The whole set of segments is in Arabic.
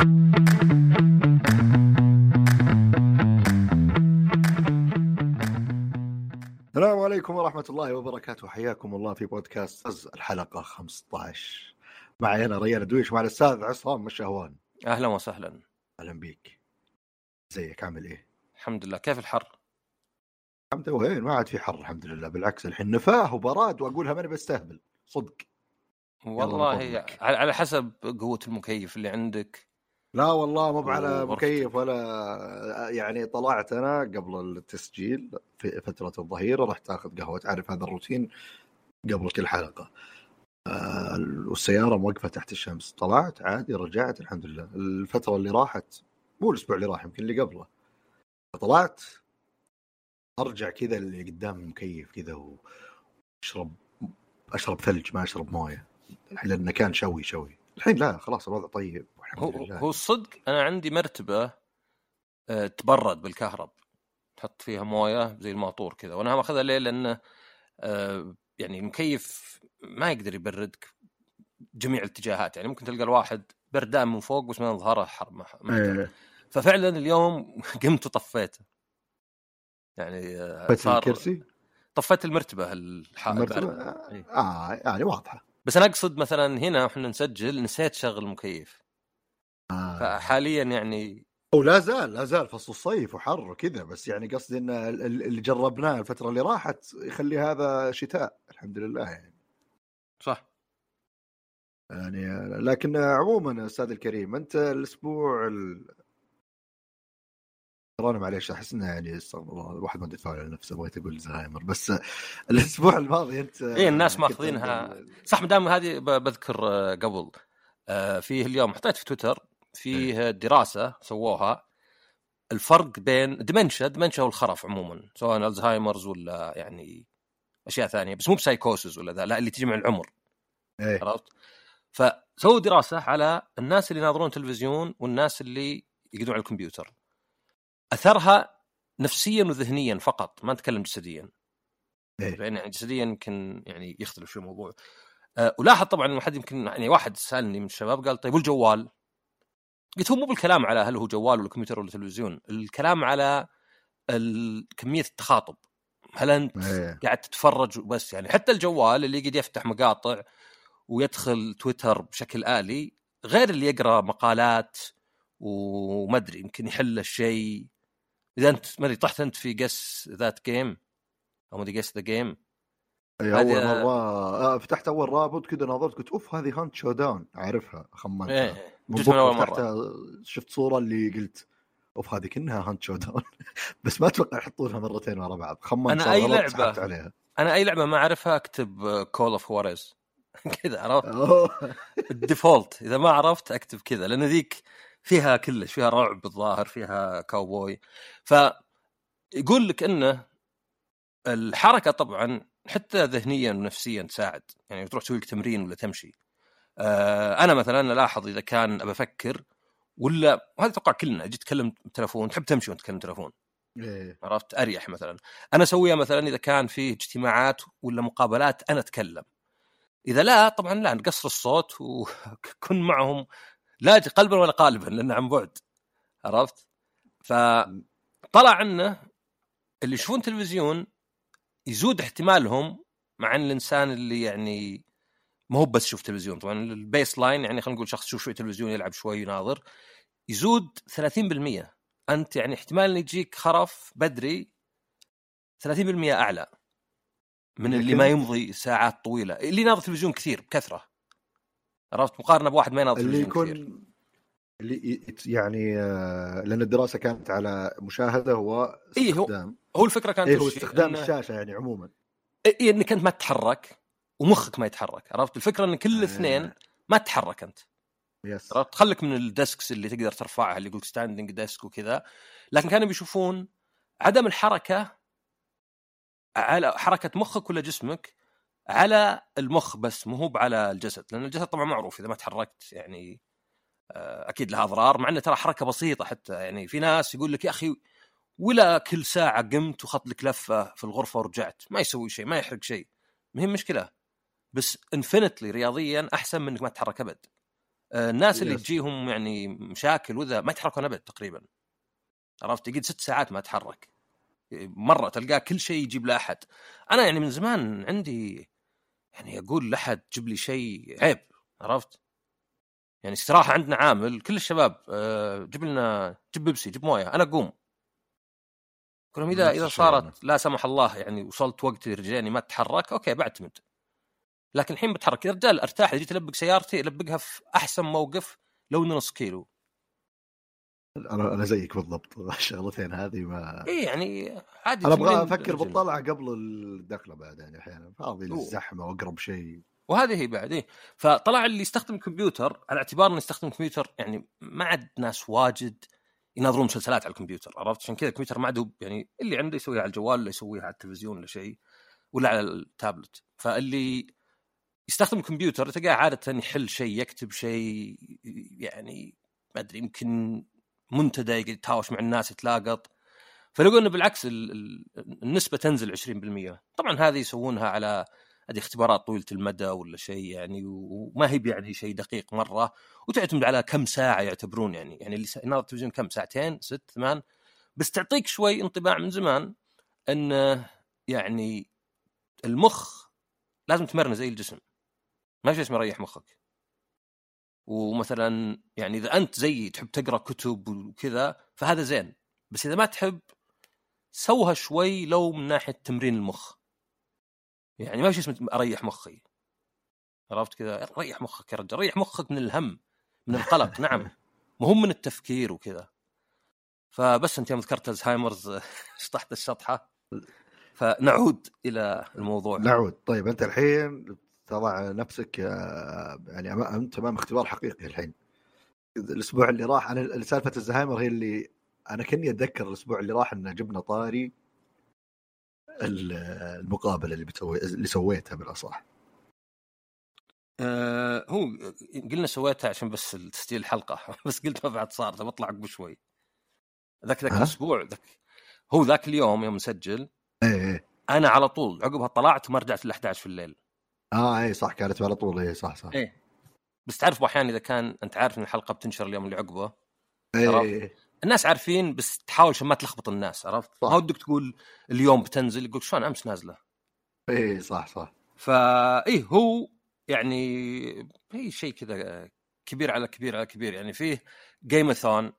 السلام عليكم ورحمة الله وبركاته. حياكم الله في بودكاست فز الحلقة 15 معي أنا ريان دويش مع الأستاذ عصام الشهوان. أهلا وسهلا. أهلا بيك. زيك عامل إيه؟ الحمد لله. كيف الحر؟ الحمد لله. وين؟ ما عاد في حر الحمد لله. بالعكس الحين نفاه وبراد وأقولها ماني بستهبل. صدق. والله على حسب قوة المكيف اللي عندك. لا والله مو على. مكيف ولا يعني طلعت أنا قبل التسجيل في فترة الظهيرة رحت آخذ قهوة. تعرف هذا الروتين قبل كل حلقة. آه، والسيارة موقفة تحت الشمس. طلعت عادي رجعت الحمد لله. الفترة اللي راحت مو الأسبوع اللي راح يمكن اللي قبله. طلعت أرجع كذا اللي قدام المكيف كذا وأشرب أشرب ثلج ما أشرب موية. الحين لأنه كان شوي شوي. الحين لا خلاص الوضع طيب. هو لله هو الصدق أنا عندي مرتبة آه، تبرد بالكهرب تحط فيها موية زي الماطور كذا وأنا ماخذها ليه؟ لأنه آه، يعني المكيف ما يقدر يبردك جميع الاتجاهات يعني ممكن تلقى الواحد بردان من فوق بس من ظهره حر. إيه. ففعلا اليوم قمت وطفيته يعني آه، صار الكرسي طفيت المرتبة الح- المرتبة الباردة. إيه. آه يعني واضحة بس أنا أقصد مثلا هنا وإحنا نسجل نسيت شغل المكيف آه. فحاليا يعني ولا زال لا زال فصل الصيف وحر وكذا بس يعني قصدي إن ال- ال- اللي جربناه الفترة اللي راحت يخلي هذا شتاء الحمد لله يعني. صح. يعني لكن عموما أستاذ الكريم أنت الأسبوع ال... ترى أنا معليش أحس انه يعني استغفر الله الواحد ما يدفع على نفسه بغيت أقول زهايمر بس الأسبوع الماضي أنت إيه، الناس ماخذينها- صح مدام هذه بذكر آه، قبل آه، فيه اليوم حطيت في تويتر فيه دراسة سووها الفرق بين دمنشا دمنشا هو الخرف عموما سواء الزهايمرز ولا يعني أشياء ثانية بس مو psychosis ولا ذا لا اللي تجي مع العمر إيه عرفت؟ فسووا دراسة على الناس اللي يناظرون تلفزيون والناس اللي يقعدون على الكمبيوتر. أثرها نفسيا وذهنيا فقط ما نتكلم جسديا. إيه. لأن يعني جسديا يمكن يعني يختلف شو الموضوع. أه ولاحظ طبعا إنه حد يمكن يعني واحد سألني من الشباب قال طيب والجوال؟ قلت هو مو بالكلام على هل هو جوال ولا كمبيوتر ولا تلفزيون، الكلام على كمية التخاطب. هل أنت إيه. قاعد تتفرج بس يعني حتى الجوال اللي يقعد يفتح مقاطع ويدخل تويتر بشكل آلي غير اللي يقرأ مقالات وما أدري يمكن يحل الشيء. إذا أنت ما أدري طحت أنت في Guess That Game أو ما أدري Guess The Game أي أول مرة آه فتحت أول رابط كذا نظرت قلت أوف هذه Hunt Showdown أعرفها خمنتها. إيه. جزء من اول مرة شفت صورة اللي قلت أوف هذه كانها Hunt Showdown. بس ما أتوقع يحطونها مرتين ورا بعض. أي غلط، لعبة. سحبت عليها. أنا أي لعبة ما أعرفها أكتب Call of Juarez كذا عرفت. ال default. إذا ما عرفت أكتب كذا لأن ذيك فيها كلش فيها رعب الظاهر فيها كاوبوي فيقول لك إنه الحركة طبعا حتى ذهنيا ونفسيا تساعد. يعني تروح تسوي لك تمرين ولا تمشي. أنا مثلا ألاحظ إذا كان ابى أفكر ولا وهذا أتوقع كلنا جيت تكلم تلفون تحب تمشي وأنت تكلم تلفون إيه. عرفت؟ أريح مثلا. أنا أسويها مثلا إذا كان في اجتماعات ولا مقابلات أنا أتكلم. إذا لا طبعا لا نقصر الصوت وكن معهم. لا قلبا ولا قالبا لأنه عن بعد. عرفت؟ فطلع إنه اللي يشوفون تلفزيون يزود احتمالهم مع إن الإنسان اللي يعني ما هو بس يشوف تلفزيون طبعا ال baseline يعني خلينا نقول شخص يشوف شوي تلفزيون يلعب شوي يناظر يزود 30% أنت يعني احتمال إن يجيك خرف بدري 30% أعلى من اللي ما يمضي ساعات طويلة. اللي يناظر تلفزيون كثير بكثرة. عرفت؟ مقارنة بواحد ما يناظر اللي تلفزيون كثير. يكون اللي يعني آه، لأن الدراسة كانت على مشاهدة إيه، هو- هو الفكرة كانت اي هو استخدام إنه- الشاشة يعني عموما. إيه إنك أنت ما تتحرك. ومخك ما يتحرك عرفت؟ الفكرة إن كل آه. الاثنين ما تتحرك أنت. yes. عرفت؟ خليك من ال desks اللي تقدر ترفعها اللي يقول standing desk وكذا. لكن كانوا بيشوفون عدم الحركة على حركة مخك ولا جسمك على المخ بس مو هو على الجسد. لأن الجسد طبعا معروف إذا ما تحركت يعني آه، أكيد لها أضرار مع إنه ترى حركة بسيطة حتى. يعني في ناس يقول لك يا أخي ولا كل ساعة قمت وخذت لك لفة في الغرفة ورجعت ما يسوي شيء ما يحرق شيء. ما هي مشكلة. بس انفنتلي رياضيا أحسن من إنك ما تتحرك أبد. آه، الناس اللي. تجيهم يعني مشاكل وذا ما يتحركون أبد تقريبا. عرفت؟ يقعد ست ساعات ما يتحرك مرة تلقاه كل شيء يجيب له أحد. أنا يعني من زمان عندي يعني أقول لأحد جيب لي شيء عيب عرفت؟ يعني استراحة عندنا عامل كل الشباب آه، جيب لنا جيب بيبسي جيب موية أنا أقوم. أقول لهم إذا اذا. صارت لا سمح الله يعني وصلت وقت رجليني ما تتحرك okay بعتمد. لكن الحين بتحرك. يا رجال أرتاح إذا جيت ألبق سيارتي ألبقها في أحسن موقف لو إنه نص كيلو. أنا أنا زيك بالضبط. الشغلتين هذه ما إي يعني عادي أنا أبغى أفكر. بالطلعة قبل الدخلة بعد يعني أحيانا فاضي. للزحمة وأقرب شيء. وهذه هي بعد إيه؟ فطلع اللي يستخدم الكمبيوتر على اعتبار إنه يستخدم الكمبيوتر يعني ما عاد ناس واجد يناظرون مسلسلات على الكمبيوتر عرفت؟ عشان كذا الكمبيوتر ما عاد هو- يعني اللي عنده يسويها على الجوال ولا يسويها على التلفزيون ولا شيء ولا على التابلت. فاللي يستخدم الكمبيوتر تلقاه عادة يحل شيء يكتب شيء يعني ما أدري يمكن منتدى يتهاوش مع الناس يتلاقط. فلقوا انه بالعكس ال- ال- النسبة تنزل 20% طبعا هذه يسوونها على هذه اختبارات طويلة المدى ولا شيء يعني وما هي يعني شيء دقيق مرة. وتعتمد على كم ساعة يعتبرون يعني يعني اللي يناظر التلفزيون كم؟ ساعتين ست ثمان. بس تعطيك شوي انطباع من زمان ان يعني المخ لازم تمرنه زي الجسم. ما في اسمه ريح مخك. ومثلا يعني إذا أنت زيي تحب تقرأ كتب وكذا فهذا زين. بس إذا ما تحب سوها شوي لو من ناحية تمرين المخ. يعني ما في اسمه أريح مخي. عرفت كذا؟ ريح مخك يا رجال ريح مخك من الهم من القلق. نعم. مهم من التفكير وكذا. فبس أنت يوم ذكرت ألزهايمرز شطحت الشطحة. فنعود إلى الموضوع. نعود. طيب أنت الحين تضع نفسك آه، يعني أنت أمام اختبار حقيقي الحين. الأسبوع اللي راح أنا سالفة الزهايمر هي اللي أنا كني أتذكر الأسبوع اللي راح إن جبنا طاري ال- المقابلة اللي بتسوي اللي سويتها بالأصح. آه هو قلنا سويتها عشان بس تسجيل الحلقة بس قلت ما بعد صار بطلع عقب شوي. ذاك ذاك؟ الأسبوع ذاك هو ذاك اليوم يوم نسجل إيه إيه. أنا على طول عقبها طلعت وما رجعت إلا 11 في الليل. آه إيه صح كانت على طول إيه صح صح. إيه. بس تعرف أحيانا إذا كان أنت عارف إن الحلقة بتنشر اليوم اللي عقبه إيه عرفت؟ إيه. الناس عارفين بس تحاول عشان ما تلخبط الناس عرفت؟ ما ودك تقول اليوم بتنزل يقول شلون أمس نازلة؟ إيه صح صح. فا إيه هو يعني هي شيء كذا كبير على كبير على كبير. يعني فيه Gamathon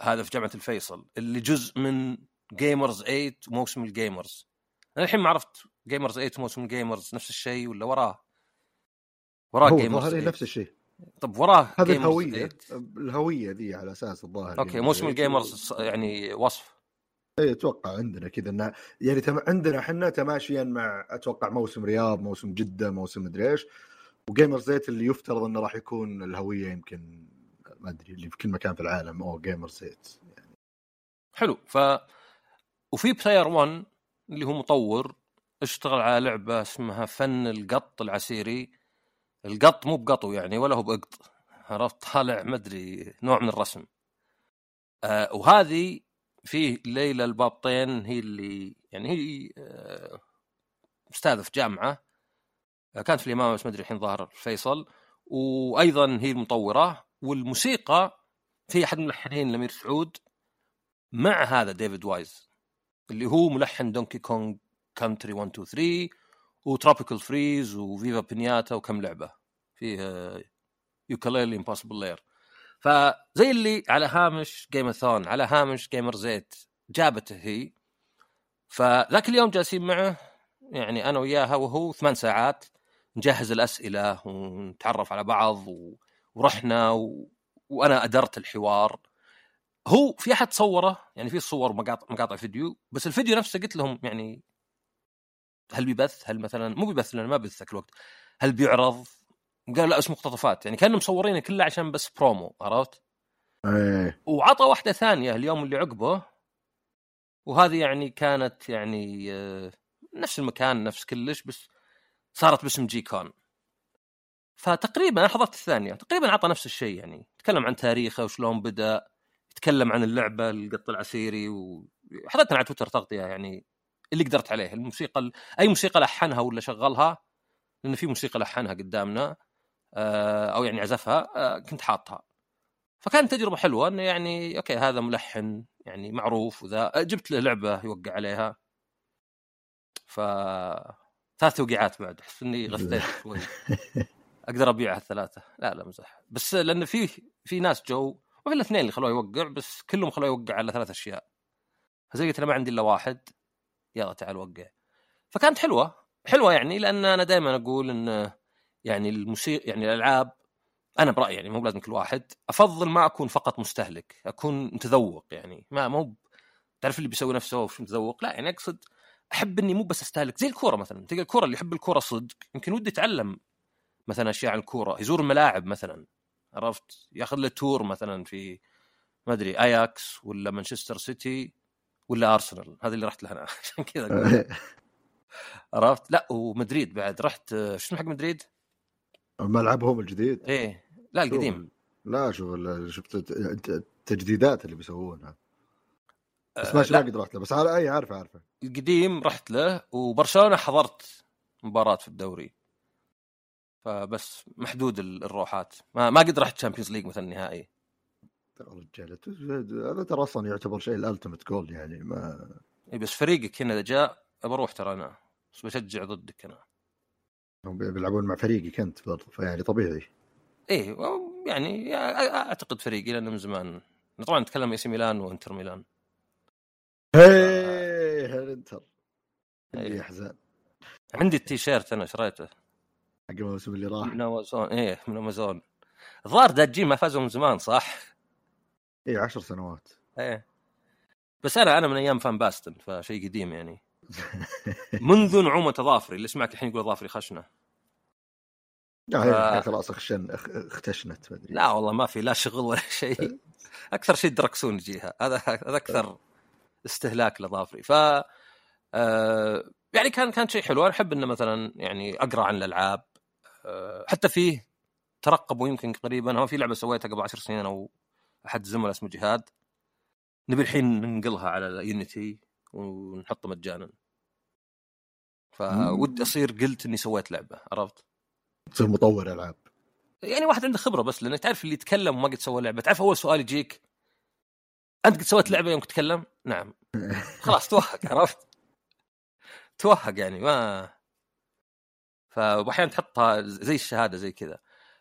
هذا في جامعة الفيصل اللي جزء من Gamers 8 وموسم ال gamers أنا الحين ما عرفت Gamers 8 وموسم ال gamers نفس الشيء ولا وراه؟ وراه هو Gamers الظاهر 8 نفس الشيء. طب وراه هذه الهوية 8. الهوية ذي على أساس الظاهر okay Gamers موسم 8 ال Gamers يعني وصف. اي أتوقع عندنا كذا انه يعني تم... عندنا إحنا تماشيا مع أتوقع موسم رياض موسم جدة موسم مدري إيش. و Gamers Eight اللي يفترض إنه راح يكون الهوية يمكن ما أدري اللي في كل مكان في العالم أو Gamers Eight. حلو ف وفي Player 1 اللي هو مطور اشتغل على لعبة اسمها فن القط العسيري. القط مو بقطو يعني ولا هو بقط. عرفت؟ طالع ما أدري نوع من الرسم. آه وهذه فيه ليلى البابطين هي اللي يعني هي آه أستاذة في جامعة. آه كانت في الامامه بس ما أدري الحين ظاهر في فيصل وأيضا هي المطورة. والموسيقى في أحد الملحنين الأمير سعود مع هذا ديفيد وايز اللي هو ملحن Donkey Kong Country 1 2 3 و Tropical Freeze و Viva Piñata وكم لعبة. فيه Yooka-Laylee Impossible Lair فزي اللي على هامش جيماثون على هامش Gamers Eight جابته هي. فذاك اليوم جالسين معه يعني أنا وياها وهو ثمان ساعات نجهز الأسئلة ونتعرف على بعض. ورحنا و... وأنا أدرت الحوار. هو في أحد صوره يعني في صور مقاطع مقاطع فيديو بس الفيديو نفسه قلت لهم يعني هل بيبث؟ هل مثلا مو بيبث لأنه ما بث ذاك الوقت. هل بيعرض؟ قالوا لا اسمه مقتطفات. يعني كانوا مصورينه كله عشان بس برومو عرفت؟ إيه. وعطى واحدة ثانية اليوم اللي عقبه. وهذه يعني كانت يعني آه، نفس المكان نفس كلش بس صارت باسم GCON فتقريبا حضرت الثانية تقريبا عطى نفس الشيء يعني. تكلم عن تاريخه وشلون بدأ يتكلم عن اللعبة القط العسيري وحضرت على تويتر تغطية يعني. اللي قدرت عليه الموسيقى أي موسيقى لحنها ولا شغلها لأن في موسيقى لحنها قدامنا آه، أو يعني عزفها آه، كنت حاطها. فكانت تجربة حلوة إنه يعني okay هذا ملحن يعني معروف وذا جبت له لعبة يوقع عليها. ف ثلاث توقيعات بعد أحس إني غثيت شوي. أقدر ابيعها الثلاثه لا لا مزح بس لأن في في ناس جو وفي الاثنين اللي خلوه يوقع بس كلهم خلوه يوقع على ثلاث أشياء. فزي قلت أنا ما عندي إلا واحد. يلا تعال وقع. فكانت حلوة حلوة يعني لأن أنا دائما أقول إن يعني الموسيقى يعني الألعاب أنا برأيي يعني مو لازم كل واحد أفضل ما أكون فقط مستهلك أكون متذوق يعني. ما مو تعرف اللي بيسوي نفسه وش متذوق؟ لا يعني أقصد أحب إني مو بس أستهلك زي الكورة مثلا. تلقى الكورة اللي يحب الكورة صدق. يمكن ودي يتعلم مثلا أشياء عن الكورة. يزور الملاعب مثلا. عرفت؟ ياخذ له تور مثلا في ما أدري اياكس ولا مانشستر سيتي ولا أرسنال؟ هذا اللي رحت له أنا. عشان كذا عرفت؟ لا ومدريد بعد. رحت شنو حق مدريد؟ ملعبهم الجديد. إيه. لا القديم. لا شوف شفت التجديدات اللي بيسوونها. بس ما ما قد رحت له. بس على اي عارفه عارفه. القديم رحت له وبرشلونة حضرت مباراة في الدوري. فبس محدود الروحات. ما ما قد رحت Champions League مثلا نهائي. رجال. هذا ترى أصلا يعتبر شيء ال ultimate goal يعني ما اي بس فريقك هنا إذا جاء بروح ترى أنا. بس بشجع ضدك أنا. هم بيلعبون مع فريقي كنت برضه فيعني طبيعي. إيه يعني أعتقد فريقي لأنه من زمان. طبعا نتكلم AC Milan وإنتر ميلان. هيه الإنتر. إيه. أحزان. عندي التيشيرت أنا شريته حق الموسم اللي راح. من أمازون. إيه من أمازون. الظاهر داجين ما فازوا من زمان صح؟ إيه عشر سنوات. إيه. بس أنا أنا من أيام فان باستن فشيء قديم يعني. منذ نعومة اظافري اللي سمعك الحين يقول اظافري خشنة. لا ف... خلاص اختشن اختشنت مدري لا والله ما في لا شغل ولا شيء. أكثر شيء دركسون يجيها. هذا هذا أكثر استهلاك لاظافري ف آه يعني كان كان شيء حلو. أنا أحب إنه مثلا يعني أقرأ عن الألعاب. آه حتى فيه ترقبوا يمكن قريبا هو في لعبة سويتها قبل عشر سنين أو أحد الزملاء اسمه جهاد. نبي الحين ننقلها على يونيتي ونحطه مجانا. فبودي أصير قلت إني سويت لعبة عرفت؟ تصير مطور ألعاب. يعني واحد عنده خبرة بس لانك تعرف اللي يتكلم وما قد سوى لعبة. تعرف أول سؤال يجيك أنت قد سويت لعبة يوم تتكلم؟ نعم. خلاص توهق عرفت؟ توهق يعني ما فاحيانا تحطها زي الشهادة زي كذا.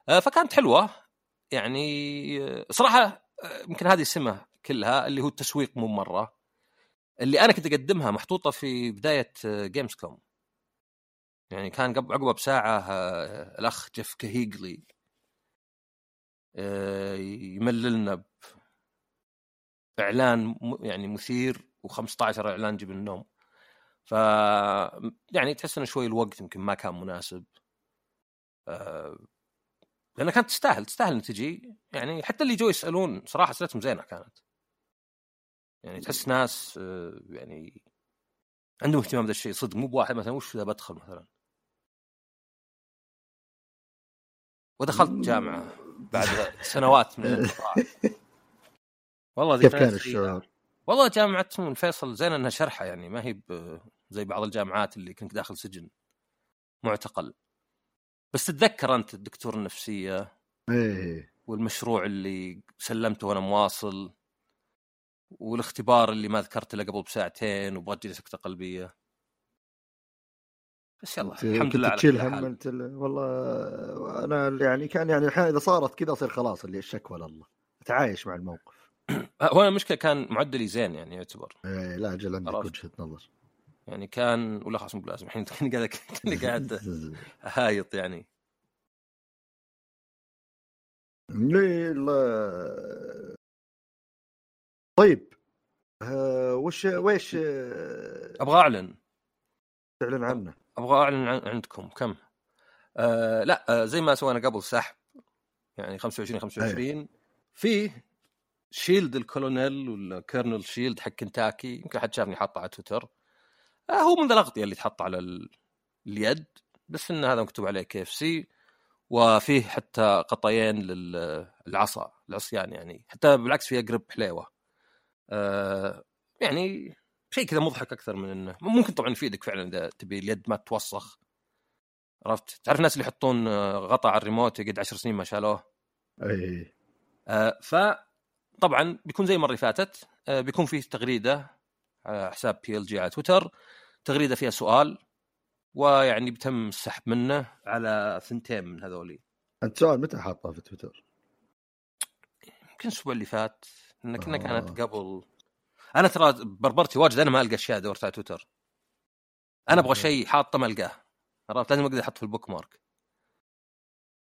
آه، فكانت حلوة. يعني آه، صراحة يمكن هذه السمة كلها اللي هو التسويق مو مرة اللي أنا كنت أقدمها محطوطة في بداية Gamescom يعني كان قبل عقبه بساعة الأخ جيف كيغلي يمللنا باعلان يعني مثير و15 إعلان جبن النوم ف يعني تحس إنه شوي الوقت يمكن ما كان مناسب. لانها كانت تستاهل تستاهل ان تجي. يعني حتى اللي جو يسألون صراحة أسئلتهم زينة كانت. يعني تحس ناس أه يعني عندهم اهتمام بهذا الشيء صدق مو بواحد مثلا وش إذا بدخل مثلا؟ ودخلت جامعة بعد سنوات من والله كيف كان الشعور؟ والله جامعه فيصل زين إنها شرحة يعني ما هي زي بعض الجامعات اللي كنت داخل سجن. معتقل. بس تتذكر أنت الدكتور النفسية؟ إيه. والمشروع اللي سلمته وأنا مواصل؟ والاختبار اللي ما ذكرت الا قبل بساعتين وبغيت جلسه سكتة قلبية؟ بس يلا الحمد لله تشيل هم أنت والله أنا يعني كان يعني أحيانا إذا صارت كذا أصير خلاص اللي الشكوى لله أتعايش مع الموقف. هو المشكلة كان معدلي زين يعني يعتبر. إيه لا أجل عندك وجهه نظر يعني كان ولا خلاص مو بلازم الحين كني قاعد كني قاعد هايط يعني. طيب آه وش ويش آه أبغى أعلن. تعلن عنه. أبغى أعلن عندكم. كم؟ آه لا آه زي ما سوينا قبل سحب يعني 25 25 فيه shield ال colonel ولا colonel shield حق كنتاكي يمكن حد شافني حاطه على تويتر آه هو من الاغطيه اللي تحط على اليد بس إن هذا مكتوب عليه كيف سي وفيه حتى قطيين للعصا العصيان يعني. حتى بالعكس فيها قرب حليوة. آه يعني شيء كذا مضحك أكثر من إنه ممكن طبعا يفيدك فعلا إذا تبي اليد ما تتوسخ عرفت؟ تعرف الناس اللي يحطون آه، غطاء على الريموت يقعد 10 سنين ما شالوه؟ إي. آه، فطبعا بيكون زي المرة اللي فاتت آه، بيكون فيه تغريدة على حساب PLG على تويتر. تغريدة فيها سؤال ويعني بتم السحب منه على ثنتين من هذولي. أنت سؤال متى حاطه في تويتر؟ يمكن الأسبوع اللي فات لأن كنا آه. كانت قبل. أنا ترى بربرتي واجد أنا ما ألقى اشياء دورت على تويتر. أنا أبغى آه. شيء حاطه ما ألقاه. عرفت؟ لازم أقدر أحط في ال bookmark.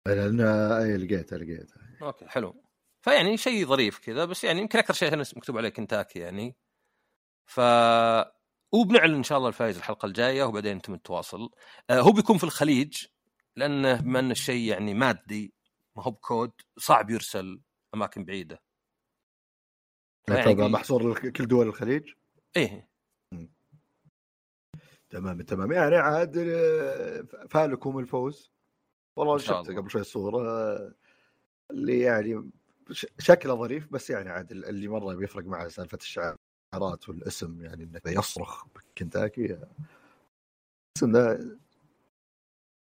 لأن أي لقيته لقيته. okay حلو. فيعني شيء ظريف كذا بس يعني يمكن أكثر شيء مكتوب عليه كنتاكي يعني. ف وبنعلن إن شاء الله الفائز الحلقة الجاية وبعدين يتم التواصل. آه هو بيكون في الخليج لأنه بما انه الشيء يعني مادي ما هو بكود صعب يرسل أماكن بعيدة. يعني محصور لك- كل دول الخليج؟ إيه. تمام تمام. يعني عاد آه، فالكم الفوز. والله شفت. قبل شوي الصورة آه، اللي يعني شكله ظريف بس يعني عاد اللي مرة بيفرق معه سالفة الشعارات والاسم يعني إنه يصرخ بكنتاكي آه، الاسم ده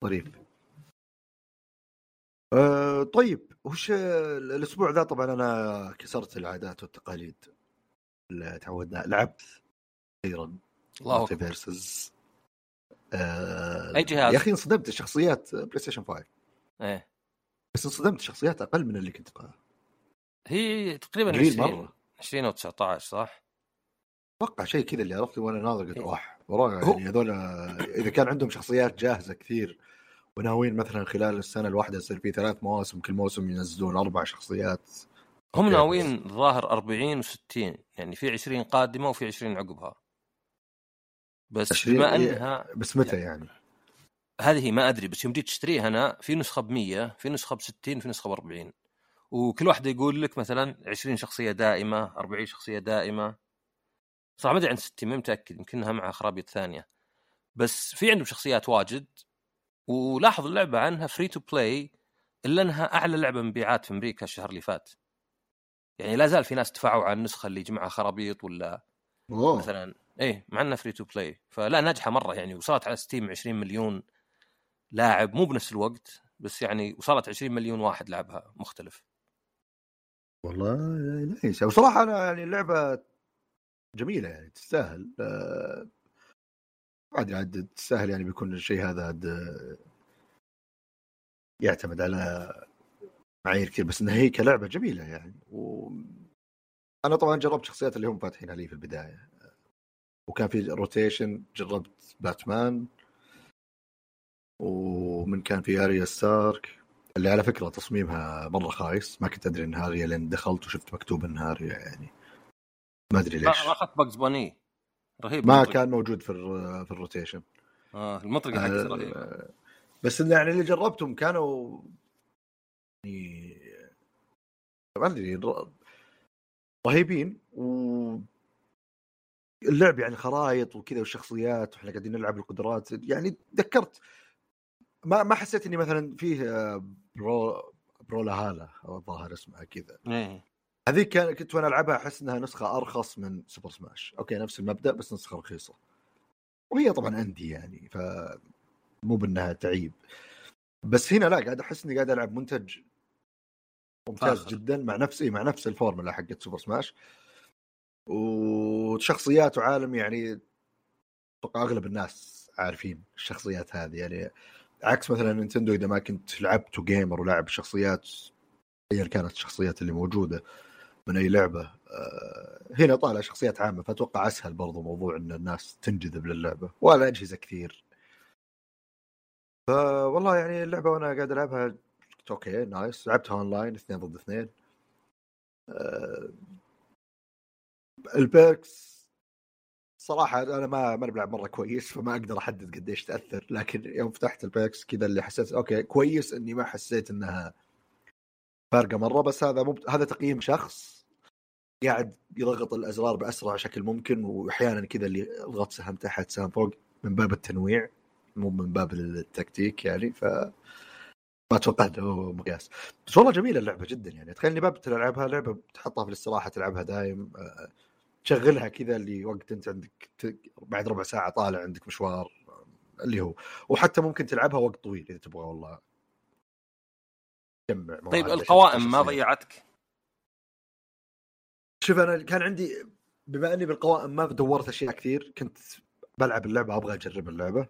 ظريف أه طيب وش الأسبوع ذا؟ طبعا أنا كسرت العادات والتقاليد اللي تعودنا لعبت أخيرا الله أكبر. Versus آه أي جهاز؟ يا أخي انصدمت الشخصيات PlayStation 5 إيه. بس انصدمت الشخصيات أقل من اللي كنت أتوقع هي تقريبا قليل 20 مرة. 20 أو 19 صح؟ أتوقع شيء كذا اللي عرفته وأنا ناظر قلت هو- يعني هذول إذا كان عندهم شخصيات جاهزة كثير وناويين مثلا خلال السنة الواحدة يصير في ثلاث مواسم كل موسم ينزلون أربع شخصيات هم okay. ناويين ظاهر 40 و60 يعني في 20 قادمة وفي 20 عقبها بس 20 بما إيه. أنها بس متى يعني؟ هذه ما أدري بس يوم جيت تشتريها أنا في نسخة ب 100 في نسخة ب 60 في نسخة ب 40 وكل واحدة يقول لك مثلا 20 شخصية دائمة 40 شخصية دائمة صراحة ما أدري عن 60 مو متأكد يمكنها مع خرابيط ثانية. بس في عندهم شخصيات واجد ولاحظ اللعبة عنها free to play إلا إنها أعلى لعبة مبيعات في أمريكا الشهر اللي فات. يعني لا زال في ناس دفعوا على النسخة اللي جمعها خرابيط ولا أوه. مثلا إيه مع إنها free to play فلا ناجحة مرة يعني وصلت على ستيم 20 مليون لاعب مو بنفس الوقت بس يعني وصلت 20 مليون واحد لعبها مختلف. والله nice. وصراحة أنا يعني اللعبة جميلة يعني تستاهل. آه، عاد عاد تستاهل يعني بيكون الشيء هذا عاد آه، يعتمد على معايير كثير بس انها هي كلعبة جميلة يعني. و أنا طبعا جربت شخصيات اللي هم فاتحينها لي في البداية. وكان في rotation جربت باتمان ومن كان في اريا ستارك اللي على فكرة تصميمها مرة خايس. ما كنت أدري انها اريا لين دخلت وشفت مكتوب انها اريا يعني ما أدري ليش. ما أخذت Bugs Bunny رهيب ما المطرقة. كان موجود في في ال rotation. آه المطرقة حقت رهيبه آه، بس إن يعني اللي جربتهم كانوا يعني ما أدري رهيبين. و اللعب يعني خرائط وكذا والشخصيات وإحنا قاعدين نلعب القدرات يعني تذكرت ما ما حسيت إني مثلا فيه آه، برو برولا هالا أو الظاهر اسمها كذا. إيه. هذيك كان كنت وأنا ألعبها أحس إنها نسخة أرخص من سوبر سماش أوكي نفس المبدأ بس نسخة رخيصة. وهي طبعا عندي يعني ف مو بأنها تعيب. بس هنا لا قاعد أحس إني قاعد ألعب منتج ممتاز آخر. جدا مع نفسي مع نفس الفورمولا حقت سوبر سماش وشخصيات وعالم يعني أتوقع أغلب الناس عارفين الشخصيات هذه. يعني عكس مثلا نينتندو إذا ما كنت لعبت gamer ولعب الشخصيات ايا كانت الشخصيات اللي موجودة. من أي لعبة. آه، هنا طالع شخصيات عامة فأتوقع أسهل برضو موضوع إن الناس تنجذب للعبة ولا اجهزه كثير. فوالله يعني اللعبة وأنا قاعد ألعبها أوكي nice. لعبتها أونلاين اثنين ضد اثنين. آه، ال perks صراحة أنا ما ما بلعب مرة كويس فما أقدر أحدد قديش تأثر لكن يوم فتحت ال perks كذا اللي حسيت أوكي كويس إني ما حسيت إنها فارقة مرة بس هذا مو هذا تقييم شخص قاعد يضغط الأزرار بأسرع شكل ممكن وأحيانا كذا اللي اضغط سهم تحت سهم فوق من باب التنويع مو من باب التكتيك يعني ف ما توقعت هو مقياس. بس والله جميلة اللعبة جدا يعني. تخيل إني باب تلعبها لعبة تحطها في الاستراحة تلعبها دايم آه، تشغلها كذا اللي وقت أنت عندك بعد ربع ساعة طالع عندك مشوار اللي هو. وحتى ممكن تلعبها وقت طويل إذا تبغى والله. جمع طيب القوائم ما ضيعتك؟ شوف أنا كان عندي بما إني بالقوائم ما دورت أشياء كثير كنت بلعب اللعبة أبغى أجرب اللعبة.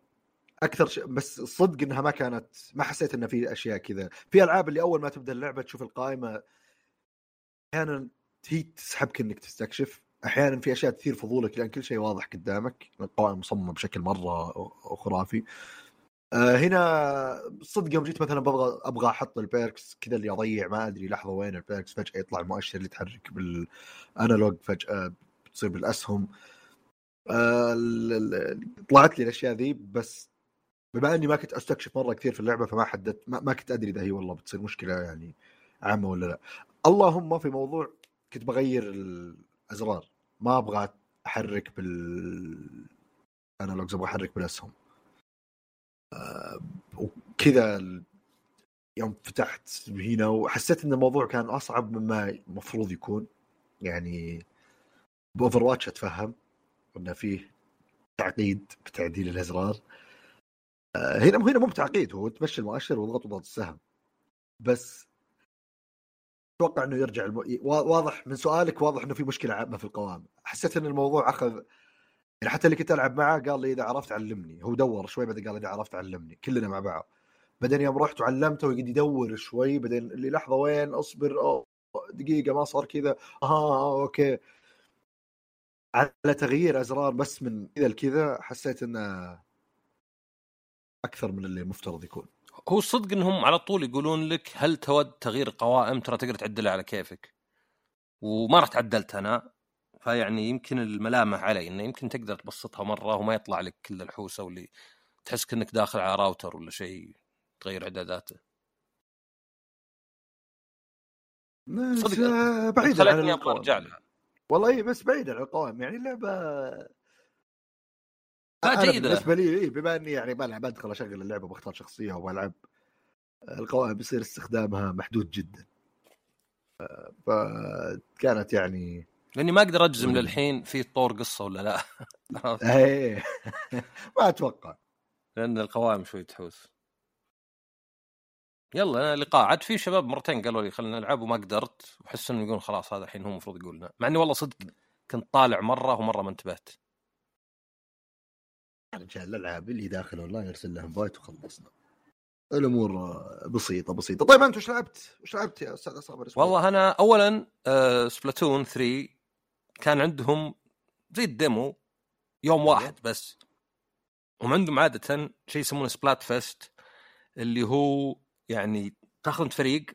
أكثر شيء بس الصدق إنها ما كانت ما حسيت إنه في أشياء كذا. في ألعاب اللي أول ما تبدأ اللعبة تشوف القائمة أحيانا هي تسحبك إنك تستكشف. أحيانا في أشياء تثير فضولك لأن كل شيء واضح قدامك. القوائم مصممة بشكل مرة خرافي هنا صدق يوم جيت مثلا أبغى أبغى أحط ال perks كذا اللي أضيع ما أدري لحظة وين ال perks فجأة يطلع المؤشر اللي يتحرك بال analog فجأة بتصير بالأسهم. آه طلعت لي الأشياء ذي بس بما إني ما كنت أستكشف مرة كثير في اللعبة فما حددت ما, كنت أدري إذا هي والله بتصير مشكلة يعني عامة ولا لأ. اللهم في موضوع كنت بغير الأزرار ما أبغى أحرك بال انالوجز أبغى أحرك بالأسهم. آه وكذا يوم فتحت هنا وحسيت إن الموضوع كان أصعب مما المفروض يكون. يعني باوفر واتش أتفهم انه فيه تعقيد بتعديل الأزرار. آه هنا هنا مو بتعقيد هو تمشي المؤشر واضغط وضغط السهم. بس أتوقع إنه يرجع الم... واضح من سؤالك واضح إنه في مشكلة عامة في القوام. حسيت إن الموضوع أخذ يعني حتى اللي كنت ألعب معاه قال لي إذا عرفت علمني. هو دور شوي بعدين قال إذا عرفت علمني. كلنا مع بعض. بعدين يوم رحت وعلمته ويقعد يدور شوي بعدين اللي لحظة وين؟ أصبر. أوه دقيقة ما صار كذا. آه أوكي. على تغيير أزرار بس من كذا لكذا حسيت إنه أكثر من اللي المفترض يكون. هو الصدق إنهم على طول يقولون لك هل تود تغيير قوائم ترى تقدر تعدلها على كيفك. وما رحت عدلت أنا. فيعني يمكن الملامح علي إنه يمكن تقدر تبسطها مرة وما يطلع لك كل الحوسة واللي تحس كأنك داخل على راوتر ولا شيء تغير إعداداته. صدق. بعيد عن القوائم أرجع لها والله اي بس بعيد عن القوائم يعني اللعبه جيدة. بالنسبة لي إيه بما إني يعني بلعب أدخل أشغل اللعبة بختار شخصية وألعب القوائم بيصير استخدامها محدود جدا. فكانت يعني لأني ما أقدر أجزم للحين في طور قصة ولا لا. إيه. ما أتوقع. لأن القوائم شوي تحوس يلا لقاء. عاد في شباب مرتين قالوا لي خلينا نلعب وما قدرت وأحس إنهم يقولون خلاص هذا الحين هو المفروض يقول لنا مع إني والله صدق كنت طالع مرة ومرة ما انتبهت. رجال الألعاب اللي داخل أونلاين يرسل لهم بايت وخلصنا. الأمور بسيطة بسيطة. طيب أنت وش لعبت؟ وش لعبت يا أستاذ صابر والله أنا اولا آه سبلاتون 3 كان عندهم زي ال demo يوم. واحد بس. هم عندهم عادة شيء يسمونه Splatfest اللي هو يعني تاخذ انت فريق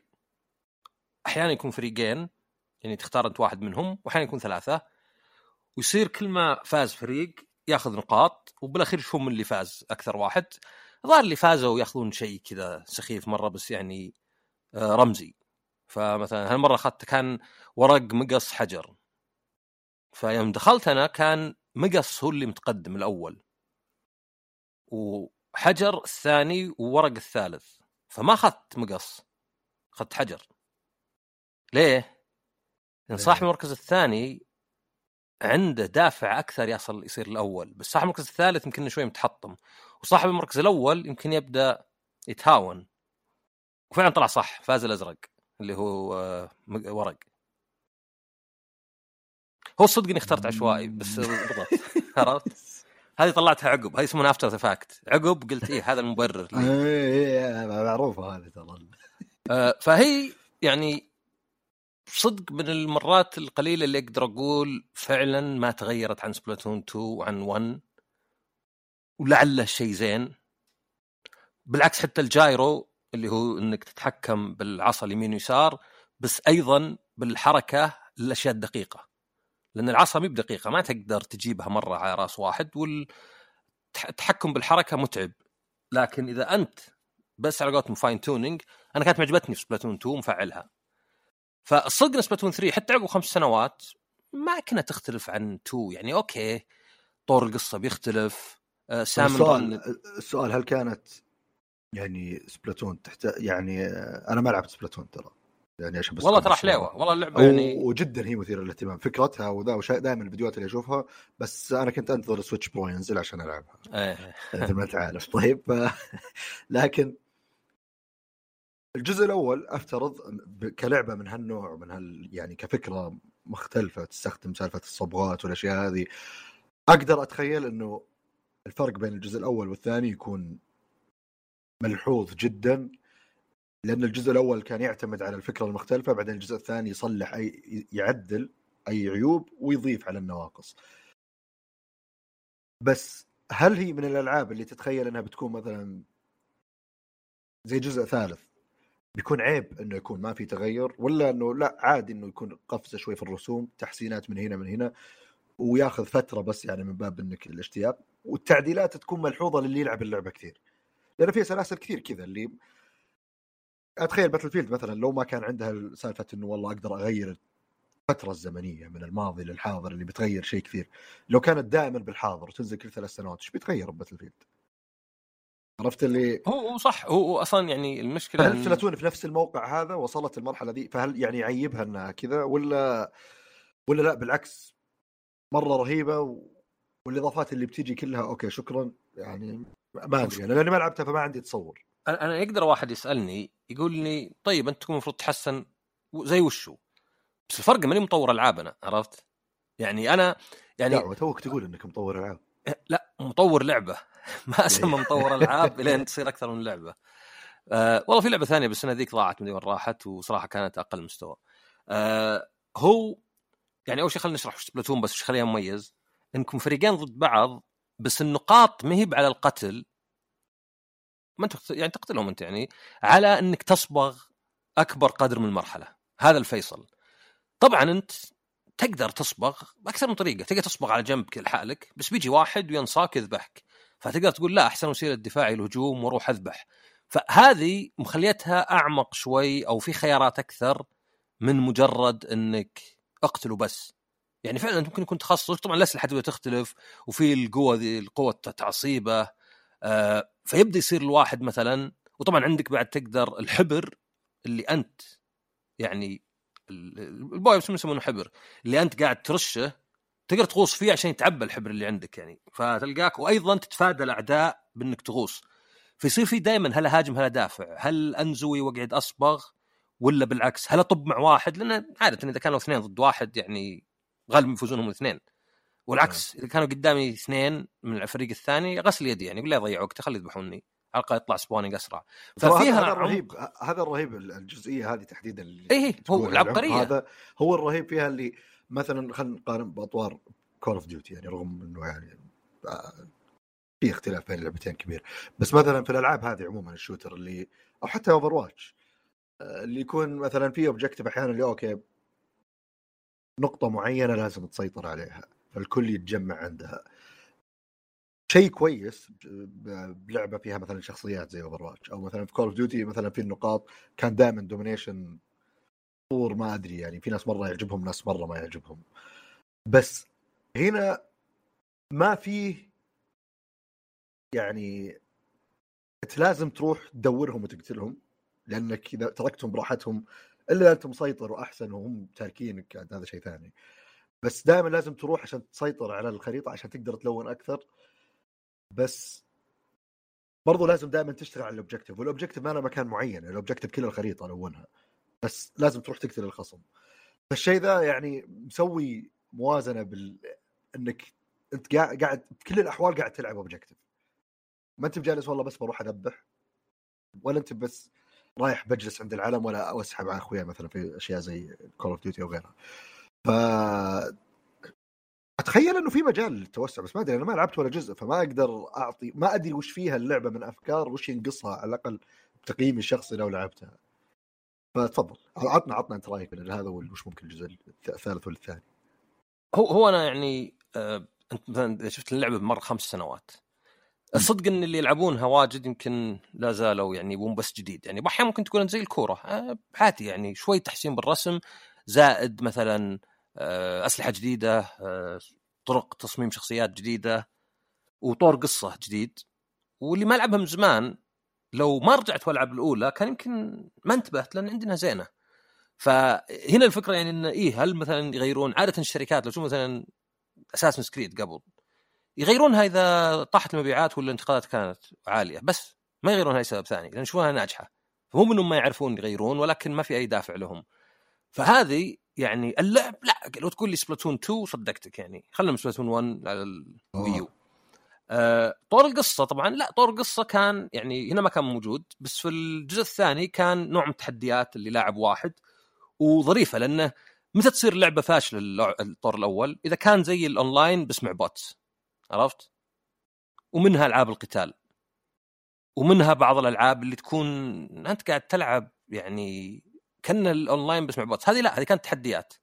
أحيانا يكون فريقين يعني تختار أنت واحد منهم وأحيانا يكون ثلاثة. ويصير كل ما فاز فريق ياخذ نقاط وبالأخير يشوفون من اللي فاز أكثر واحد. الظاهر اللي فازوا ياخذون شيء كذا سخيف مرة بس يعني آه، رمزي. فمثلا هالمرة اخذت كان ورق مقص حجر. فيوم دخلت أنا كان مقص هو اللي متقدم الأول وحجر الثاني وورق الثالث فما أخذت مقص أخذت حجر. ليه؟ لأن صاحب المركز الثاني عنده دافع أكثر يصل يصير الأول بس صاحب المركز الثالث يمكن شوي متحطم وصاحب المركز الأول يمكن يبدأ يتهاون. وفعلا طلع صح فاز الأزرق اللي هو آه، ورق. هو الصدق إني اخترت عشوائي بس بالضبط. عرفت؟ هذه طلعتها عقب. هذه يسمونها after the fact عقب قلت إيه هذا المبرر لي. إيه, إيه، معروفة هذه ترى. آه، فهي يعني صدق من المرات القليلة اللي أقدر أقول فعلا ما تغيرت عن سبلاتون 2 وعن 1 ولعله شيء زين. بالعكس حتى ال gyro اللي هو إنك تتحكم بالعصا اليمين ويسار بس أيضا بالحركة الأشياء الدقيقة. لأن العصا مي بدقيقة ما تقدر تجيبها مرة على رأس واحد والتحكم بالحركة متعب. لكن إذا أنت بس على قولتهم fine tuning أنا كانت معجبتني في سبلاتون 2 مفعلها فالصدق سبلاتون 3 حتى عقب خمس سنوات ما كانت تختلف عن 2 يعني أوكي طور القصة بيختلف آه سام السؤال السؤال هل كانت يعني سبلاتون تحت يعني آه، أنا ما لعبت سبلاتون ترى. يعني عشان بس والله ترى. حليوه والله اللعبة يعني وجدا هي مثيرة للاهتمام. فكرتها وذا وشيء دائما الفيديوهات اللي أشوفها بس أنا كنت أنتظر السويتش برو ينزل عشان ألعبها. إيه. مثل ما انت عارف طيب. ف- لكن الجزء الأول أفترض كلعبة من هالنوع من هال يعني كفكرة مختلفة تستخدم سالفة الصبغات والأشياء هذه. أقدر أتخيل إنه الفرق بين الجزء الأول والثاني يكون ملحوظ جدا. لأن الجزء الأول كان يعتمد على الفكرة المختلفة بعدين الجزء الثاني يصلح أي يعدل أي عيوب ويضيف على النواقص. بس هل هي من الألعاب اللي تتخيل إنها بتكون مثلا زي جزء ثالث بيكون عيب إنه يكون ما في تغير ولا إنه لا عادي إنه يكون قفزة شوي في الرسوم تحسينات من هنا من هنا وياخذ فترة بس يعني من باب إنك الاشتياق والتعديلات تكون ملحوظة للي يلعب اللعبة كثير. لأن في سلاسل كثير كذا اللي أتخيل باتل فيلد مثلا لو ما كان عندها سالفة إنه والله أقدر أغير الفترة الزمنية من الماضي للحاضر اللي بتغير شيء كثير. لو كانت دائما بالحاضر وتنزل كل ثلاث سنوات إيش بيتغير باتل فيلد عرفت اللي هو هو صح. هو أصلا يعني المشكلة إن- فلاتون في نفس الموقع هذا وصلت المرحلة دي؟ فهل يعني يعيبها إنها كذا ولا ولا لا؟ بالعكس مرة رهيبة و... والإضافات اللي بتيجي كلها أوكي شكرا. يعني ما أدري أنا لأني ما لعبتها فما عندي تصور. أنا يقدر واحد يسألني يقول لي طيب أنت تكون المفروض تحسن زي وشو؟ بس الفرق ماني مطور ألعاب أنا عرفت؟ يعني أنا يعني دعوه توك تقول إنك مطور ألعاب. لا مطور لعبة. ما أسمى مطور ألعاب لين تصير أكثر من لعبة. آه والله في لعبة ثانية بس أنا ذيك ضاعت من وين راحت وصراحة كانت أقل مستوى. آه هو يعني أول شيء خلينا نشرح وش سبلاتون بس وش خليها مميز. إنكم فريقين ضد بعض بس النقاط ما هي على القتل ما أنت يعني تقتلهم أنت يعني على إنك تصبغ أكبر قدر من المرحلة. هذا الفيصل. طبعا أنت تقدر تصبغ بأكثر من طريقة. تقدر تصبغ على جنب لحالك بس بيجي واحد وينصاك يذبحك. فتقدر تقول لا أحسن وسيلة دفاعي الهجوم وأروح أذبح. فهذه مخليتها أعمق شوي أو في خيارات أكثر من مجرد إنك اقتله بس. يعني فعلا ممكن يكون تخصص طبعا الاسلحه تبدا تختلف وفي القوة ذي القوة تعصيبه. فيبدأ يصير الواحد مثلا وطبعا عندك بعد تقدر الحبر اللي أنت يعني ال- البوي يسمونه حبر؟ اللي أنت قاعد ترشه تقدر تغوص فيه عشان يتعبى الحبر اللي عندك يعني. فتلقاك وأيضا تتفادى الأعداء بإنك تغوص. فيصير في دائما هل هاجم هل دافع هل أنزوي وأقعد أصبغ ولا بالعكس هل أطب مع واحد؟ لأن عاده إذا كانوا اثنين ضد واحد يعني غالبا يفوزونهم الاثنين. والعكس إذا كانوا قدامي اثنين من الفريق الثاني غسل يدي يعني لا يضيع وقت خلي يذبحوني. على الأقل يطلع spawning اسرع ففيها هذا. الرهيب هذا الرهيب الجزئية هذه تحديدا اللي اي هو تقولها العبقرية. هذا هو الرهيب فيها اللي مثلا خلينا نقارن بأطوار كول اوف ديوتي يعني رغم إنه يعني آه، في اختلاف بين اللعبتين كبير. بس مثلا في الألعاب هذه عموما ال shooter اللي أو حتى اوفر واتش اللي يكون مثلا في objective أحيانا اللي okay نقطة معينة لازم تسيطر عليها. فالكل يتجمع عندها. شيء كويس بلعبة فيها مثلا شخصيات زي اوفر واتش أو مثلا في كول اوف ديوتي مثلا في النقاط كان دائما domination طور ما أدري يعني في ناس مرة يعجبهم ناس مرة ما يعجبهم. بس هنا ما فيه يعني أنت لازم تروح تدورهم وتقتلهم لأنك إذا تركتهم براحتهم إلا أنت مسيطر وأحسن وهم تاركينك هذا شيء ثاني. بس دائما لازم تروح عشان تسيطر على الخريطة عشان تقدر تلون أكثر. بس برضو لازم دائما تشتغل على ال objective وال objective ما له مكان معين ال objective كل الخريطة لونها. بس لازم تروح تقتل الخصم. فالشيء ذا يعني مسوي موازنة بال إنك أنت قاعد قاعد كل الأحوال قاعد تلعب objective ما أنت بجالس والله بس بروح أذبح ولا أنت بس رايح بجلس عند العلم ولا أسحب على أخويا مثلا في أشياء زي كول اوف ديوتي أو غيرها. ف أتخيل إنه في مجال للتوسع بس ما أدري أنا ما لعبت ولا جزء فما أقدر أعطي ما أدري وش فيها اللعبة من أفكار وش ينقصها على الأقل بتقييمي الشخصي لو لعبتها. فتفضل عطنا عطنا أنت رأيك من هذا وش ممكن الجزء الثالث ولا الثاني هو هو أنا يعني آه أنت مثلا شفت اللعبة بمر خمس سنوات الصدق إن اللي يلعبونها واجد يمكن لا زالوا يعني يبون بس جديد يعني أحيانا ممكن تكون زي الكورة آه عادي يعني شوي تحسين بالرسم زائد مثلا آه أسلحة جديدة آه طرق تصميم شخصيات جديدة وطور قصة جديد واللي ما لعبها من زمان لو ما رجعت وألعب الأولى كان يمكن ما انتبهت لأن عندنا زينة. فهنا الفكرة يعني انه إيه هل مثلا يغيرون عادة الشركات؟ لو تشوف مثلا أساس سكريد قبل يغيرونها إذا طاحت المبيعات ولا الانتقادات كانت عالية؟ بس ما يغيرونها لسبب ثاني لأن يشوفونها ناجحة. فمو منهم ما يعرفون يغيرون ولكن ما في أي دافع لهم. فهذه يعني اللعب لا لو تقول لي سبلاتون 2 صدقتك يعني. خلنا سبلاتون 1 على الوي يو آه. طور القصة طبعا. لا طور القصة كان يعني هنا ما كان موجود بس في الجزء الثاني كان نوع من التحديات اللي لاعب واحد وظريفة لأنه متى تصير اللعبه فاشلة الطور الأول؟ إذا كان زي الأونلاين بس مع bots عرفت؟ ومنها ألعاب القتال. ومنها بعض الألعاب اللي تكون أنت قاعد تلعب يعني كان الأونلاين بس مع bots هذه لا هذه كانت تحديات.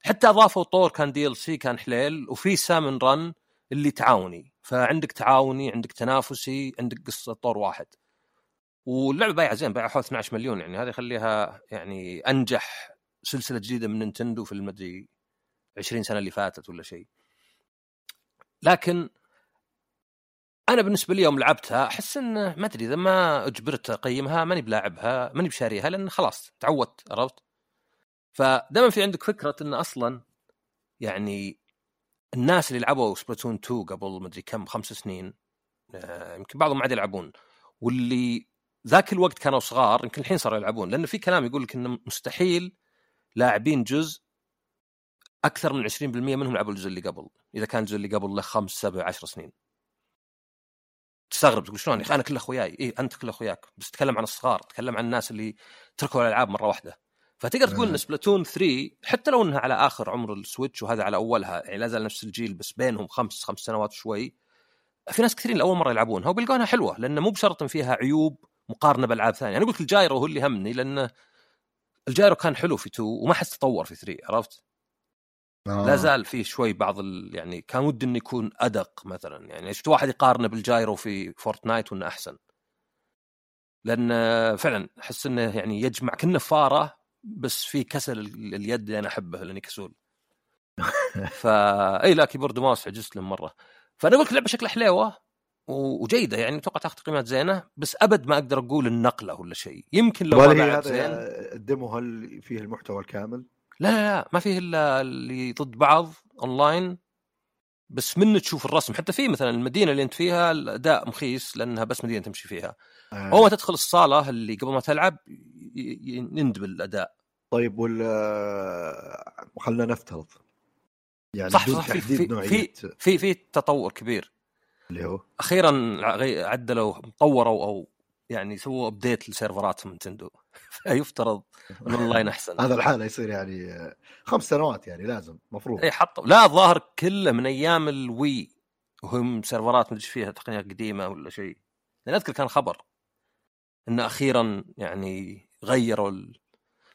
حتى أضافوا طور كان DLC كان حليل وفي سالمون رن اللي تعاوني. فعندك تعاوني عندك تنافسي عندك قصة طور واحد. واللعبة بايعة زين بايعة حوالي 12 مليون يعني. هذه يخليها يعني أنجح سلسلة جديدة من نينتندو في المدري 20 سنة اللي فاتت ولا شيء. لكن أنا بالنسبة لي يوم لعبتها أحس انه ما أدري إذا ما أجبرت أقيمها ماني بلاعبها ماني بشاريها لأن خلاص تعودت عرفت؟ فدائما في عندك فكرة انه أصلا يعني الناس اللي لعبوا سبلاتون 2 قبل ما أدري كم خمس سنين آه، يمكن بعضهم عاد يلعبون واللي ذاك الوقت كانوا صغار يمكن الحين صاروا يلعبون لأنه في كلام يقول لك انه مستحيل لاعبين جزء أكثر من 20% منهم لعبوا الجزء اللي قبل إذا كان الجزء اللي قبل له خمس سبع عشر سنين. تستغرب تقول شلون أنا كل أخوياي اي أنت كل أخوياك بس تكلم عن الصغار تكلم عن الناس اللي تركوا الألعاب مرة واحدة. فتقدر تقول إن سبلاتون 3 حتى لو إنها على آخر عمر السويتش وهذا على أولها يعني لا زال نفس الجيل بس بينهم خمس خمس سنوات شوي في ناس كثيرين لأول مرة يلعبونها وبيلقونها حلوة لأن مو بشرط فيها عيوب مقارنة بألعاب ثانية. أنا قلت ال gyro هو اللي همني لأنه ال gyro كان حلو في 2 وما حس تطور في 3 عرفت؟ آه. لا زال فيه شوي بعض ال... يعني كان ودي إنه يكون أدق مثلا. يعني شفت واحد يقارنه بال gyro في فورتنايت وإنه أحسن. لأن فعلا أحس إنه يعني يجمع كنا فارة بس في كسل اليد اللي أنا أحبه لأني كسول. فا إي لا keyboard mouse عجزت له مرة. فأنا أقول لك اللعبه شكلها حليوة وجيدة يعني أتوقع تاخذ تقييمات زينة بس أبد ما أقدر أقول النقلة ولا شيء. يمكن لو ما هذا زين. ال demo هل فيه المحتوى الكامل؟ لا لا لا ما فيه إلا اللي ضد بعض أونلاين بس منه تشوف الرسم. حتى في مثلا المدينة اللي أنت فيها الأداء مخيس لأنها بس مدينة تمشي فيها. آه. أول ما تدخل الصالة اللي قبل ما تلعب يندب الأداء. طيب وال خلينا نفترض. يعني صح صح في في, في في في تطور كبير. اللي هو؟ أخيرا عدلوا طوروا أو يعني سووا update لسيرفرات نينتندو. فيفترض ان الاونلاين أحسن. هذا الحالة يصير يعني خمس سنوات يعني لازم مفروض. اي حطوا لا الظاهر كله من أيام الوي وهم سيرفرات مدري فيها تقنيه قديمة ولا شيء. لأن أذكر كان خبر إن أخيرا يعني غيروا.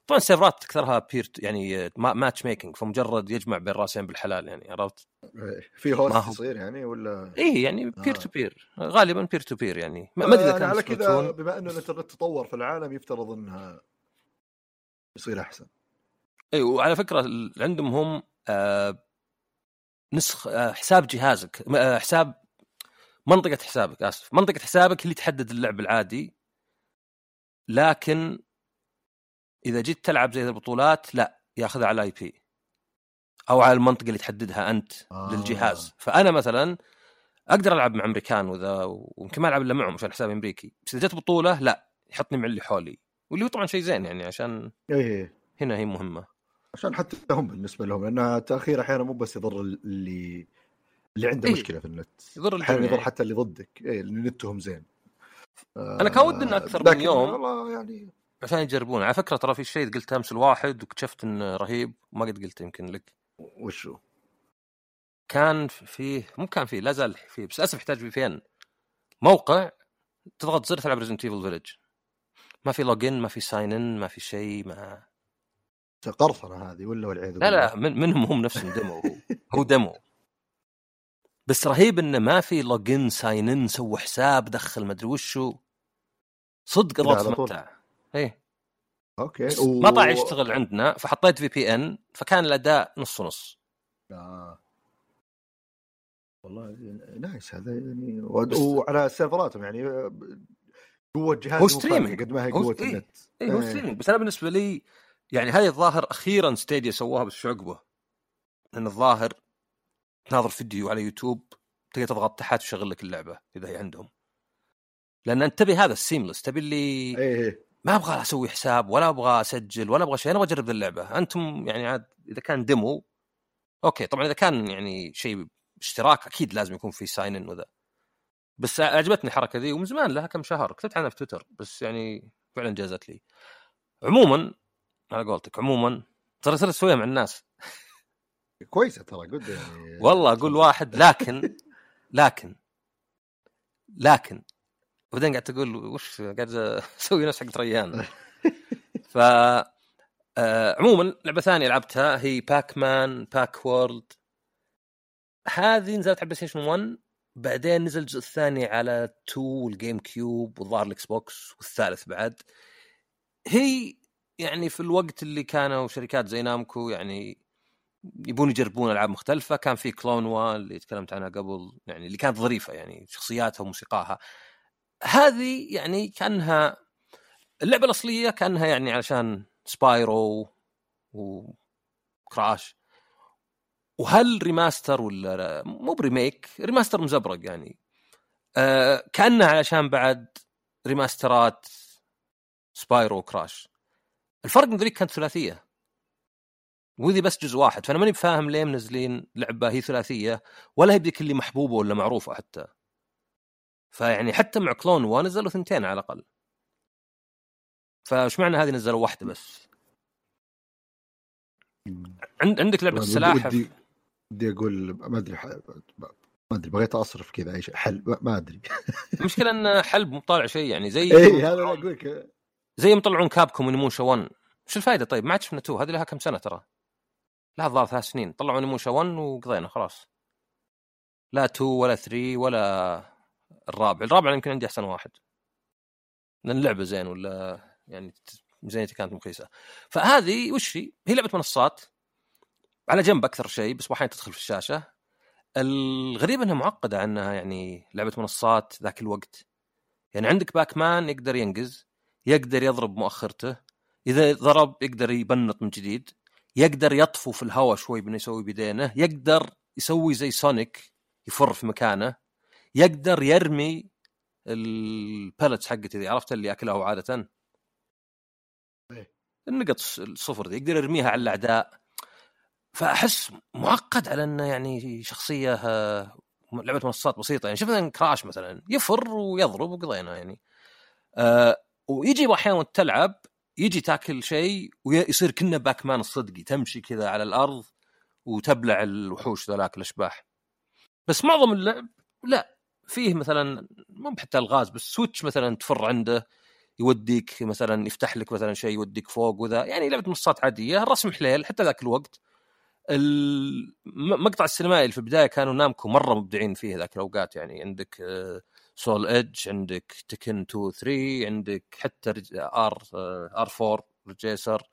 طبعا السيرفرات أكثرها peer يعني matchmaking فمجرد يجمع بين رأسين بالحلال يعني عرفت؟ إيه، في host يصير يعني ولا؟ اي يعني peer to peer غالبا peer to peer يعني. ما أدري كان على كذا بما إنه الانترنت تطور في العالم يفترض إنها يصير أحسن. اي وعلى فكرة عندهم هم آه نسخ آه حساب جهازك آه حساب منطقة حسابك آسف منطقة حسابك اللي تحدد اللعب العادي لكن إذا جيت تلعب زي البطولات لا ياخذها على ال IP أو على المنطقة اللي تحددها أنت آه. للجهاز. فأنا مثلا أقدر ألعب مع أمريكان واذا ويمكن ما ألعب إلا معهم عشان حسابي أمريكي. بس إذا جت بطولة لا يحطني مع اللي حولي. واللي هو طبعا شيء زين يعني عشان إيه هنا هي مهمة. عشان حتى هم بالنسبة لهم لأن التاخير أحيانا مو بس يضر اللي اللي عنده إيه؟ مشكلة في النت. يضر أحيانا يضر حتى اللي ضدك. إيه اللي نتهم زين. أنا كان ودي انه أكثر من يوم. والله يعني عشان يجربون. على فكرة ترى في شيء قلت أمس الواحد واكتشفت انه رهيب وما قد قلته يمكن لك. وشو؟ كان فيه مو كان فيه لا زال فيه بس للأسف يحتاج في فين موقع تضغط زر تلعب ريزنت ايفل فيلج ما في login ما في sign in ما في شيء ما قرصنة هذه ولا والعياذ لا لا من منهم هم نفسهم demo هو, هو demo. بس رهيب إنه ما في login sign in سوى حساب دخل ما أدري وشو. صدق الوضع ممتع. إيه. okay. ما طلع يشتغل عندنا فحطيت في VPN فكان الأداء نص نص. آه. والله nice هذا يعني وعلى سيرفراتهم يعني جوا الجهاز هو streaming قد ما هي قوه النت. اي هو streaming بس أنا بالنسبة لي يعني هذه الظاهر أخيرا ستيديا سووها بس شو عقبه؟ لأن الظاهر تناظر فيديو على يوتيوب تقدر تضغط تحت ويشغل لك اللعبة إذا هي عندهم. لأن أنت تبي هذا ال seamless تبي اللي إيه. ما أبغى أسوي حساب ولا أبغى أسجل ولا أبغى شيء أنا أبغى اجرب اللعبة. أنتم يعني عاد إذا كان demo okay طبعا إذا كان يعني شيء اشتراك أكيد لازم يكون في sign in وذا. بس عجبتني الحركة ذي ومن زمان لها كم شهر. كتبت عنها في تويتر بس يعني فعلا جازت لي. عموما على قولتك عموما ترى صرت اسويها مع الناس. كويسة ترى قد يعني والله أقول واحد لكن لكن لكن وبعدين قاعد تقول وش قاعد أسوي نفس حق ريان ف آه عموما لعبة ثانية لعبتها هي باك مان Pac-World هذه نزلت على بلاي ستيشن 1 بعدين نزل الجزء الثاني على 2 والجيم كيوب والظاهر الاكس بوكس والثالث بعد. هي يعني في الوقت اللي كانوا شركات زي نامكو يعني يبون يجربون ألعاب مختلفة كان في كلونوا اللي تكلمت عنها قبل يعني اللي كانت ظريفة يعني شخصياتها وموسيقاها. هذه يعني كأنها اللعبة الأصلية كأنها يعني علشان سبايرو وكراش وهل remaster ولا مو ب remake remaster مزبرق يعني. آه كأنها علشان بعد ريماسترات سبايرو وكراش. الفرق من ذلك كانت ثلاثية. وذي بس جزء واحد فأنا ماني بفاهم ليه منزلين لعبة هي ثلاثية ولا هي بذيك اللي محبوبة ولا معروفة حتى. فيعني حتى مع كلون 1 نزلوا ثنتين على الأقل. فايش معنى هذه نزلوا واحدة بس؟ عند عندك لعبة السلاحف ودي ودي أقول ما أدري ما أدري بغيت أصرف كذا أي شيء. حل ما أدري. المشكلة إن حلب مو طالع شيء يعني زي اي هذا أقول لك زي ما يطلعون كابكم ونموشا 1 شو الفائده طيب؟ ما عاد شفنا 2 هذه لها كم سنة ترى؟ لها الظاهر ثلاث سنين. طلعوا نموشا 1 وقضينا خلاص. لا 2 ولا 3 ولا الرابع. الرابع يمكن عندي أحسن واحد. لأن اللعبة زين ولا يعني ميزانيتي كانت مخيسه فهذه وش هي؟ هي لعبة منصات. على جنب أكثر شيء بس واحيانا تدخل في الشاشة. الغريب إنها معقدة عنها يعني لعبة منصات ذاك الوقت. يعني عندك باك مان يقدر ينقز يقدر يضرب مؤخرته. إذا ضرب يقدر يبنط من جديد. يقدر يطفو في الهواء شوي بإنه يسوي بيدينه يقدر يسوي زي سونيك يفر في مكانه. يقدر يرمي ال pellets حقتي ذي عرفت اللي أكلها عادة؟ إيه. النقط الصفر ذي يقدر يرميها على الأعداء. فأحس معقد على إنه يعني شخصية آه، لعبة منصات بسيطة. يعني مثلا كراش مثلا يفر ويضرب وقضينا يعني. أه ويجي أحيانا وأنت تلعب يجي تاكل شيء ويصير كنا باك مان الصدقي تمشي كذا على الأرض وتبلع الوحوش ذولاك الأشباح. بس معظم اللعب لا. فيه مثلا مو حتى الغاز بس switch مثلا تفر عنده يوديك مثلا يفتح لك مثلا شيء يوديك فوق وذا يعني لعبة منصات عادية الرسم حليل حتى ذاك الوقت. المقطع السينمائي اللي في البداية كانوا نامكو مرة مبدعين فيه ذاك الأوقات يعني عندك سول ايدج عندك تكن 2 3 عندك حتى ار ار 4 ريدج ريسر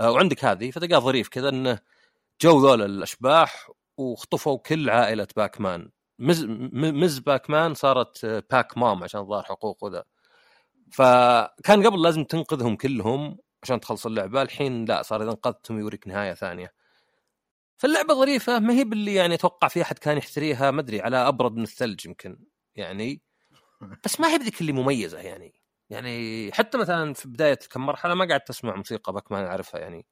وعندك هذه فتلقاه ظريف كذا إنه جو ذول الأشباح وخطفوا كل عائلة باك مان مز مز باك مان صارت باك مام عشان ظهر حقوق وذا. فكان قبل لازم تنقذهم كلهم عشان تخلص اللعبة الحين لا صار إذا انقذتهم يوريك نهاية ثانية. فاللعبة ظريفة ما هي باللي يعني أتوقع في أحد كان يشتريها ما أدري على أبرد من الثلج يمكن يعني. بس ما هي بذيك اللي مميزة يعني. يعني حتى مثلا في بداية كم مرحلة ما قعدت أسمع موسيقى باك مان أعرفها يعني.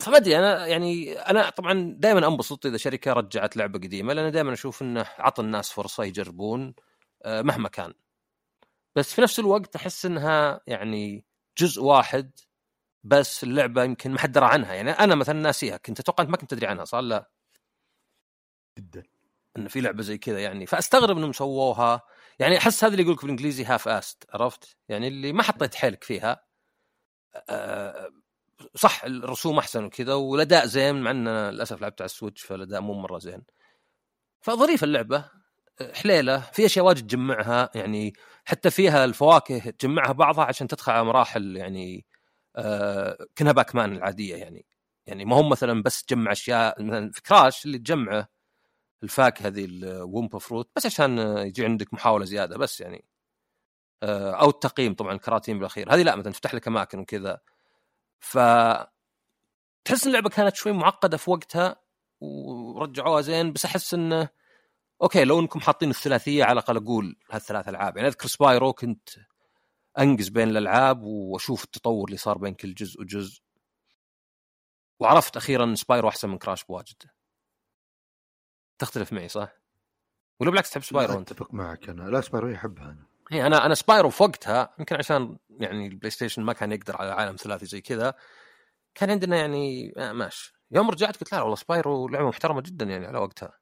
فما أدري أنا يعني أنا طبعا دائما أنبسط إذا شركة رجعت لعبة قديمة لأن دائما أشوف انه عطى الناس فرصة يجربون آه، مهما كان. بس في نفس الوقت أحس إنها يعني جزء واحد بس اللعبة يمكن ما حد درى عنها. يعني أنا مثلا ناسيها كنت أتوقع أنت ما كنت تدري عنها صار لا. جدا. إن في لعبة زي كذا يعني. فأستغرب إنهم سووها. يعني أحس هذا اللي يقول لك بالإنجليزي half-assed عرفت؟ يعني اللي ما حطيت حيلك فيها. أه صح الرسوم أحسن وكذا والأداء زين مع إن للأسف لعبت على السويتش فالأداء مو مرة زين. فظريفه اللعبة حليلة في أشياء واجد تجمعها يعني حتى فيها الفواكه تجمعها بعضها عشان تدخل على مراحل يعني آه كأنها باك مان العادية يعني. يعني ما هم مثلا بس تجمع أشياء مثلا في كراش اللي تجمعه الفاكهه ذي ال wumpa fruit بس عشان يجي عندك محاولة زيادة بس يعني. آه أو التقييم طبعا الكراتين بالأخير. هذه لا مثلا تفتح لك أماكن وكذا. ف تحس اللعبة كانت شوي معقدة في وقتها ورجعوها زين بس أحس إنه okay لو إنكم حاطين الثلاثية على الأقل أقول هالثلاث ألعاب. يعني أذكر سبايرو كنت أنقز بين الألعاب وأشوف التطور اللي صار بين كل جزء وجزء. وعرفت أخيرا إن سبايرو أحسن من كراش بواجد. تختلف معي صح؟ ولا بالعكس تحب سبايرو أنت؟ أتفق معك أنا. لا سبايرو يحبها أنا. هي أنا أنا سبايرو في وقتها يمكن عشان يعني البلاي ستيشن ما كان يقدر على عالم ثلاثي زي كذا كان عندنا يعني آه ماشي. يوم رجعت قلت لا والله سبايرو لعبة محترمة جدا يعني على وقتها.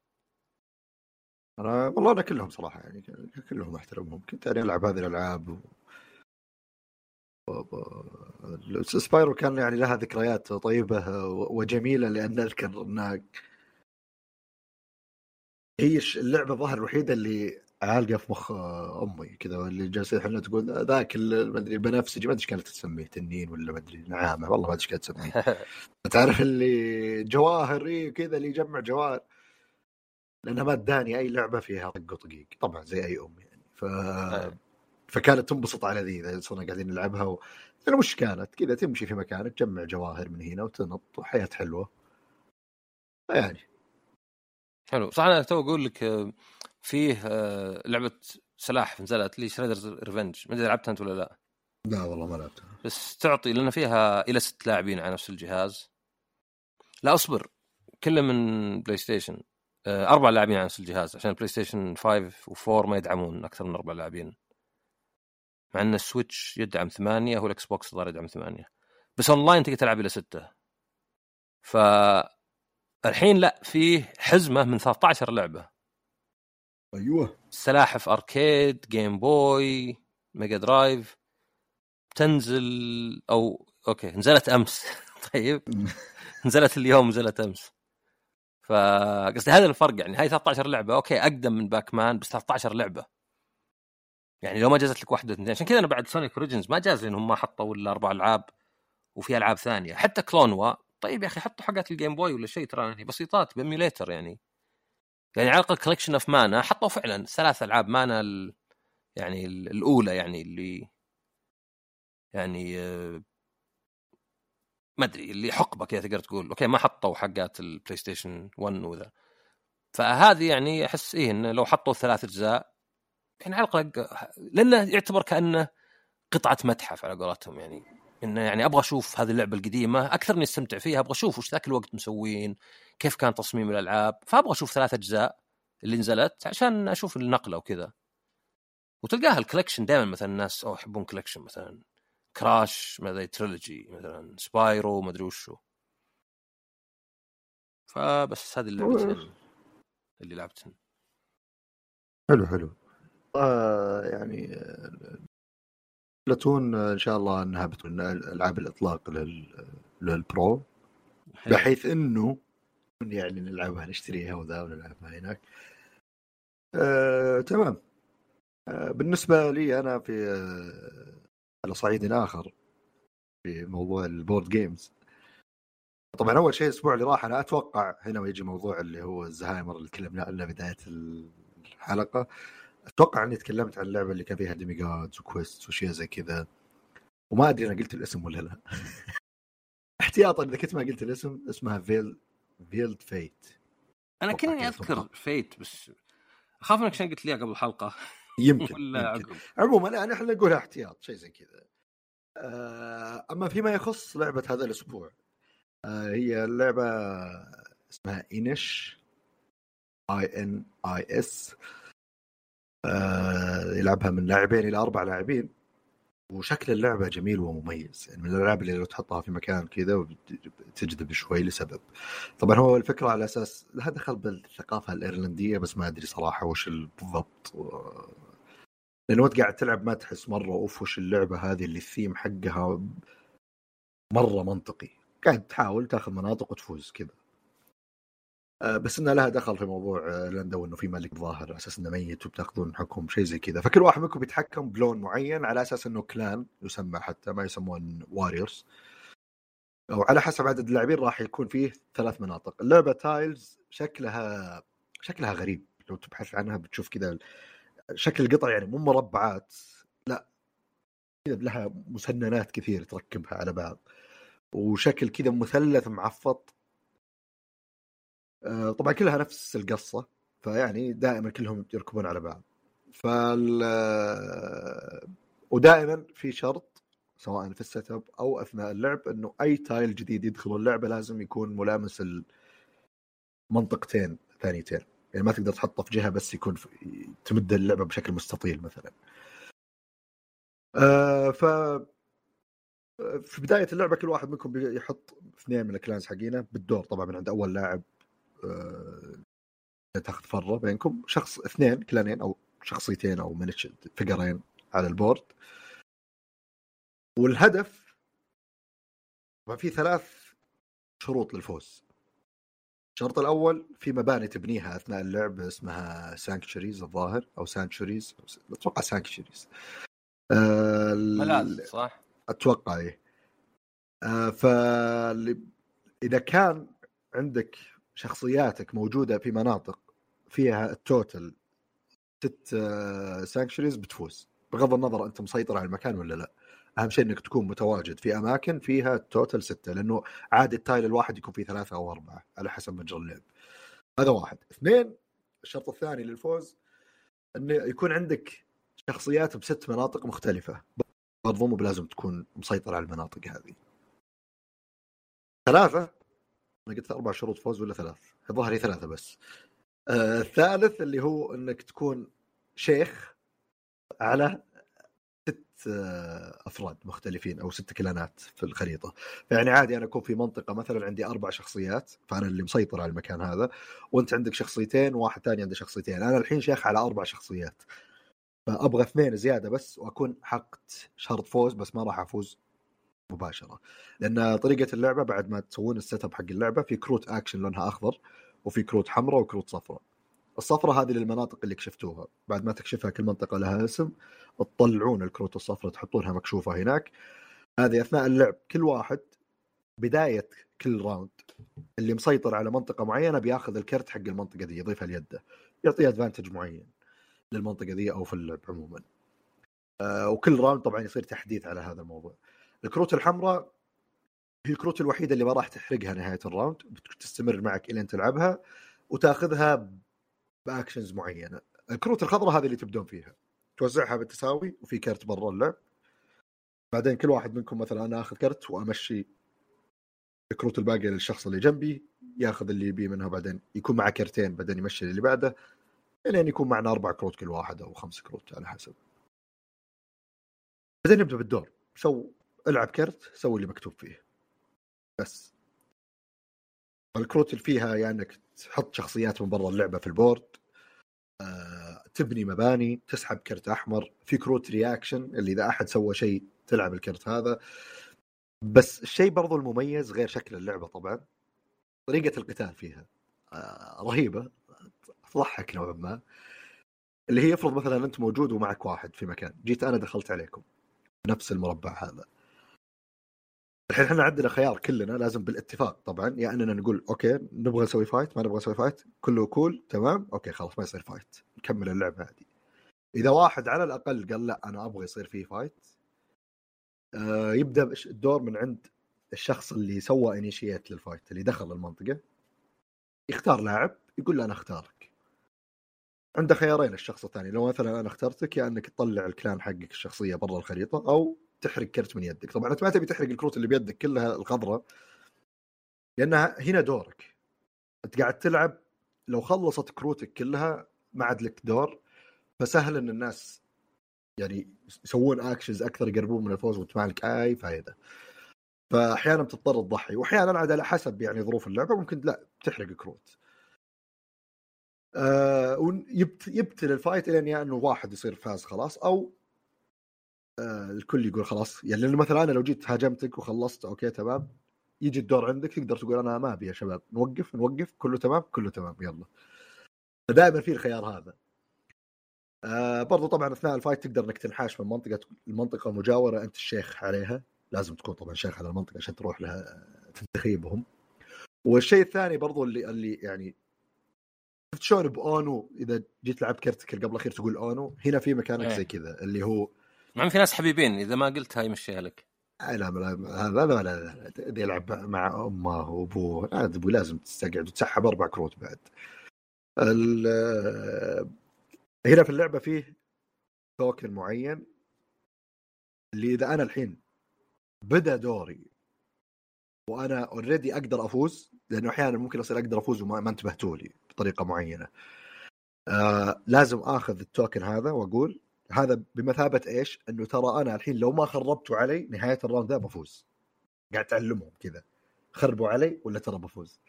أنا والله أنا كلهم صراحة يعني كلهم أحترمهم. كنت يعني ألعب هذه الألعاب و... سبايرو كان يعني لها ذكريات طيبة وجميلة لأن أذكر انها هي اللعبة الظاهر الوحيدة اللي عالقه في مخ أمي كذا اللي جالسه إحنا تقول ذاك ما أدري البنفسجي ما أدري إيش كانت تسميه تنين ولا ما أدري نعامة والله ما أدري إيش كانت تسميه. تعرف اللي جواهر إيه كذا اللي يجمع جواهر؟ لأنها ما اداني أي لعبة فيها طق وطقيق طبعا زي أي أم يعني. ف فكانت تنبسط على ذي إذا صرنا قاعدين نلعبها و... لأنه وش كانت كذا تمشي في مكانك تجمع جواهر من هنا وتنط وحياه حلوة. يعني. حلو. صح أنا تو أقول لك آه، فيه آه، لعبة سلاح نزلت لي شريدرز ريفنج ما أدري لعبتها أنت ولا لا. لا والله ما لعبتها. بس تعطي لأن فيها إلى ست لاعبين على نفس الجهاز. لا أصبر. كله من بلاي ستيشن آه، أربع لاعبين على نفس الجهاز عشان البلاي ستيشن 5 و4 ما يدعمون أكثر من أربع لاعبين. مع إن السويتش يدعم ثمانية والاكس بوكس ظهر يدعم ثمانية. بس اونلاين تقدر تلعب إلى ستة. ف الحين لا فيه حزمة من 13 لعبة. أيوه. سلاحف arcade جيم بوي ميجا درايف تنزل أو okay نزلت أمس. طيب. نزلت اليوم نزلت أمس. فقصدي هذا الفرق يعني. هاي 13 لعبة. okay أقدم من باك مان بس 13 لعبة. يعني لو ما جازت لك واحدة اثنين. عشان كذا أنا بعد Sonic Origins ما جاز انهم ما حطوا إلا أربع ألعاب وفي ألعاب ثانية. حتى كلونوا طيب يا أخي حطوا حقات الجيم بوي ولا شيء ترى يعني بسيطات باميليتر يعني. يعني على الأقل Collection of Mana حطوا فعلا. ثلاث ألعاب مانا ال... يعني الأولى يعني اللي يعني آه، ما أدري اللي حقبة كذا تقدر تقول. أوكي ما حطوا حقات البلاي ستيشن 1 وذا. فهذه يعني أحس إيه إنه لو حطوا ثلاث أجزاء يعني على الأقل لأنه يعتبر كأنه قطعة متحف على قولتهم يعني. انه يعني أبغى أشوف هذه اللعبة القديمة أكثر إني أستمتع فيها أبغى أشوف وش ذاك الوقت مسوين كيف كان تصميم الألعاب فأبغى أشوف ثلاث أجزاء اللي نزلت عشان أشوف النقلة وكذا. وتلقاها ال collection دائما مثلا الناس أو يحبون collection مثلا كراش ما أدري trilogy مثلا سبايرو ما أدري وشو. فبس هذه اللعبتين اللي لعبتهن حلو حلو. آه يعني بلاتون إن شاء الله إنها بتكون ألعاب الإطلاق للبرو. بحيث إنه يعني نلعبها نشتريها وذا ونلعبها هناك. آه، تمام. آه، بالنسبة لي أنا في آه، على صعيد آخر في موضوع ال board games. طبعا أول شيء الأسبوع اللي راح أنا أتوقع هنا يجي موضوع اللي هو الزهايمر اللي تكلمنا عنه بداية الحلقة. أتوقع إني تكلمت عن اللعبة اللي كان فيها demigods و quest واشياء زي كذا. وما أدري أنا قلت الاسم ولا لا. احتياطا إذا كنت ما قلت الاسم اسمها فيل فيلد فيت أنا كني أذكر فيت بس أخاف إنك عشان قلت لي قبل الحلقة. يمكن, ولا يمكن. عموما يعني إحنا نقولها احتياط شيء زي كذا. آه، أما فيما يخص لعبة هذا الأسبوع آه، هي اللعبه اسمها انش اي ان اي اس يلعبها من لاعبين إلى أربع لاعبين. وشكل اللعبة جميل ومميز. يعني من الألعاب اللي لو تحطها في مكان كذا تجذب شوي لسبب. طبعا هو الفكرة على أساس لها دخل بالثقافة الإيرلندية بس ما أدري صراحة وش بالضبط. لأنه انت قاعد تلعب ما تحس مرة أوف وش اللعبة هذه اللي الثيم حقها مرة منطقي. قاعد تحاول تاخذ مناطق وتفوز كذا. آه، بس إنه لها دخل في موضوع آه، لندو انه في ملك ظاهر على أساس إنه ميت وبتأخذون حكم شيء زي كذا. فكل واحد منكم بيتحكم بلون معين على أساس إنه clan يسمى حتى ما يسمون warriors وعلى حسب عدد اللاعبين راح يكون فيه ثلاث مناطق. اللعبة tiles شكلها شكلها غريب. لو تبحث عنها بتشوف كذا شكل القطع يعني مو مربعات لا. كذا لها مسننات كثير تركبها على بعض. وشكل كذا مثلث معفط. آه، طبعا كلها نفس القصة فيعني دائما كلهم يركبون على بعض. فال ودائما في شرط سواء في ال setup أو أثناء اللعب إنه أي tile جديد يدخل اللعبة لازم يكون ملامس المنطقتين ثانيتين. يعني ما تقدر تحطه في جهة بس يكون في... تمد اللعبة بشكل مستطيل مثلا. آه ف في بداية اللعبة كل واحد منكم يحط اثنين من الكلانز حقينه بالدور طبعا من عند أول لاعب. آه تاخذ فره بينكم. شخص اثنين كلانين أو شخصيتين أو من فقرين على البورد. والهدف في ثلاث شروط للفوز. الشرط الأول في مباني تبنيها أثناء اللعب اسمها sanctuaries الظاهر أو sanctuaries أتوقع sanctuaries آه ملاذ صح؟ أتوقع إيه. آه ف إذا كان عندك شخصياتك موجودة في مناطق فيها ال total ست sanctuaries آه، بتفوز. بغض النظر أنت مسيطر على المكان ولا لا. أهم شيء إنك تكون متواجد في أماكن فيها total ستة لأنه عادي ال tile الواحد يكون فيه ثلاثة أو أربعة على حسب مجرى اللعب. هذا واحد. اثنين الشرط الثاني للفوز انه يكون عندك شخصيات بست مناطق مختلفة. برضو مو بلازم تكون مسيطر على المناطق هذه. ثلاثة أنا قلت أربع شروط فوز ولا ثلاث؟ الظاهر هي ثلاثة بس. آه الثالث اللي هو إنك تكون شيخ على ست آه، أفراد مختلفين أو ست كلانات في الخريطة. يعني عادي أنا أكون في منطقة مثلا عندي أربع شخصيات فأنا اللي مسيطر على المكان هذا وأنت عندك شخصيتين وواحد ثاني عنده شخصيتين. أنا الحين شيخ على أربع شخصيات فأبغى اثنين زيادة بس وأكون حققت شرط فوز بس ما راح أفوز مباشرة. لأن طريقة اللعبة بعد ما تسوون ال setup حق اللعبة في كروت اكشن لونها أخضر وفي كروت حمراء وكروت صفراء. الصفراء هذه للمناطق اللي كشفتوها. بعد ما تكشفها كل منطقة لها اسم تطلعون الكروت الصفراء تحطونها مكشوفة هناك. هذه أثناء اللعب كل واحد بداية كل round اللي مسيطر على منطقة معينة بياخذ الكرت حق المنطقة دي يضيفها ليده. يعطيه advantage معين للمنطقة دي أو في اللعب عموما. آه وكل round طبعا يصير تحديث على هذا الموضوع. الكروت الحمراء هي الكروت الوحيدة اللي ما راح تحرقها نهاية ال round بتستمر معك إلين تلعبها وتاخذها ب actions معينة. الكروت الخضراء هذه اللي تبدون فيها. توزعها بالتساوي وفي كرت برا اللعب. بعدين كل واحد منكم مثلا أنا آخذ كرت وأمشي الكروت الباقيه للشخص اللي جنبي ياخذ اللي يبيه منها بعدين يكون معه كرتين بعدين يمشي اللي بعده لين يكون معنا أربع كروت كل واحد أو خمس كروت على حسب. بعدين نبدأ بالدور. سو العب كرت سوي اللي مكتوب فيه. بس. الكروت اللي فيها يعني إنك تحط شخصيات من برا اللعبة في ال board آه، تبني مباني تسحب كرت أحمر في كروت reaction اللي إذا أحد سوى شيء تلعب الكرت هذا. بس الشيء برضو المميز غير شكل اللعبة طبعا طريقة القتال فيها آه، رهيبة تضحك نوعا ما. اللي هي يفرض مثلا أنت موجود ومعك واحد في مكان جيت أنا دخلت عليكم نفس المربع هذا. الحين إحنا عندنا خيار كلنا لازم بالاتفاق طبعا يا إننا نقول أوكي نبغى نسوي fight ما نبغى نسوي fight كله cool تمام؟ أوكي خلاص ما يصير fight نكمل اللعبة هذه. إذا واحد على الأقل قال لا أنا أبغى يصير فيه fight آه يبدأ الدور من عند الشخص اللي سوى initiate لل fight اللي دخل المنطقة. يختار لاعب يقول له أنا أختارك. عنده خيارين الشخص الثاني. لو مثلا أنا اخترتك يا إنك تطلع الكلان حقك الشخصية برا الخريطة أو تحرق كرت من يدك. طبعا أنت ما تبي تحرق الكروت اللي بيدك كلها الخضراء لأنها هنا دورك. أنت قاعد تلعب لو خلصت كروتك كلها ما عاد لك دور فسهل إن الناس يعني يسوون actions أكثر يقربون من الفوز وأنت ما لك أي فائده فاحيانا بتضطر تضحي واحيانا عاد على حسب يعني ظروف اللعبة ممكن لا تحرق كروت آه وي battle ال fight الين يا إنه واحد يصير فاز خلاص أو الكل يقول خلاص. يعني لأنه مثلا أنا لو جيت هاجمتك وخلصت أوكي تمام. يجي الدور عندك تقدر تقول أنا ما أبي يا شباب. نوقف نوقف كله تمام كله تمام يلا. دائما في الخيار هذا. آه برضو طبعا أثناء ال fight تقدر إنك تنحاش من منطقة المنطقة مجاوره أنت الشيخ عليها. لازم تكون طبعا شيخ على المنطقة عشان تروح لها تنتخيبهم. والشيء الثاني برضو اللي اللي يعني شفت شلون بأونو؟ إذا جيت لعبت كرتك قبل الأخير تقول أونو. هنا في مكانك إيه. زي كذا اللي هو مع في ناس حبيبين إذا ما قلتها يمشيها لك. لا لا هذا لا لا يلعب مع أمه وأبوه. أبوي لازم تستقعد وتسحب أربع كروت بعد. هنا في اللعبة فيه token معين اللي إذا أنا الحين بدا دوري وأنا already أقدر أفوز لأنه أحيانا ممكن أصير أقدر أفوز وما انتبهتوا لي بطريقة معينة. آه لازم آخذ ال token هذا وأقول هذا بمثابة إيش؟ إنه ترى أنا الحين لو ما خربتوا علي نهاية ال round ذا بفوز. قاعد تعلمهم كذا. خربوا علي ولا ترى بفوز.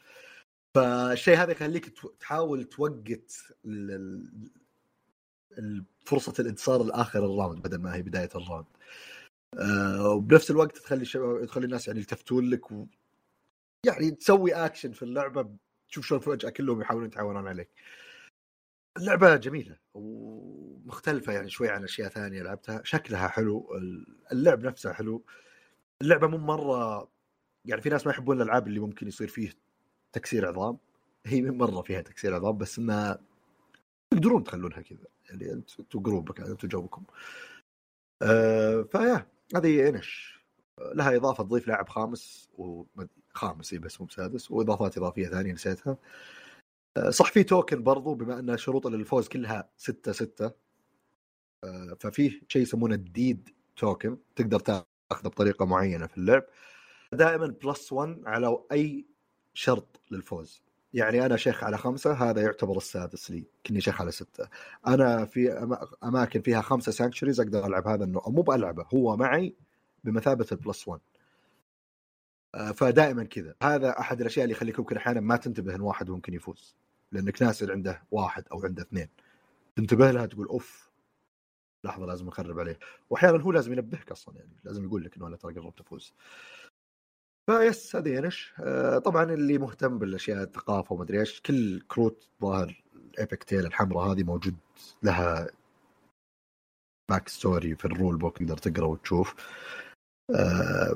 فالشيء هذا يخليك تحاول توقت فرصة الانتصار الآخر ال round بدل ما هي بداية ال round آه وبنفس الوقت تخلي الشباب تخلي الناس يعني يلتفتون لك و... يعني تسوي اكشن في اللعبة تشوف شلون فجأة كلهم يحاولون يتعاونون عليك. اللعبة جميلة ومختلفة يعني شوي عن أشياء ثانية لعبتها. شكلها حلو اللعب نفسه حلو. اللعبة مو مرة يعني في ناس ما يحبون الألعاب اللي ممكن يصير فيه تكسير عظام. هي من مرة فيها تكسير عظام بس انها تقدرون تخلونها كذا. يعني أنتم جروبك أنتم جوكم. أه فيا هذه انش لها إضافة تضيف لاعب خامس وخامس بس مو بسادس وإضافات إضافية ثانية نسيتها. أه صح في توكن برضو بما أن شروط للفوز كلها ستة ستة. أه ففيه شيء يسمونه ال deed token تقدر تاخذه بطريقة معينة في اللعب. دائما plus 1 على أي شرط للفوز. يعني أنا شيخ على خمسة هذا يعتبر السادس لي كني شيخ على ستة. أنا في أماكن فيها خمسة sanctuaries أقدر ألعب هذا النوع. مو بألعبه هو معي بمثابة ال plus 1 آه، فدائما كذا. هذا أحد الأشياء اللي يخليك ممكن أحيانا ما تنتبه إن واحد ممكن يفوز لأنك ناس عنده واحد أو عنده اثنين. تنتبه لها تقول أوف لحظة لازم اخرب عليه. واحيانا هو لازم ينبهك أصلا يعني لازم يقول لك إنه أنا ترى قربت أفوز. فيس هذه ينش آه، طبعا اللي مهتم بالأشياء الثقافة وما إيش كل كروت ظاهر إيبك تيل الحمراء هذه موجود لها باك ستوري في الرول بوك تقدر تقرأ وتشوف. آه،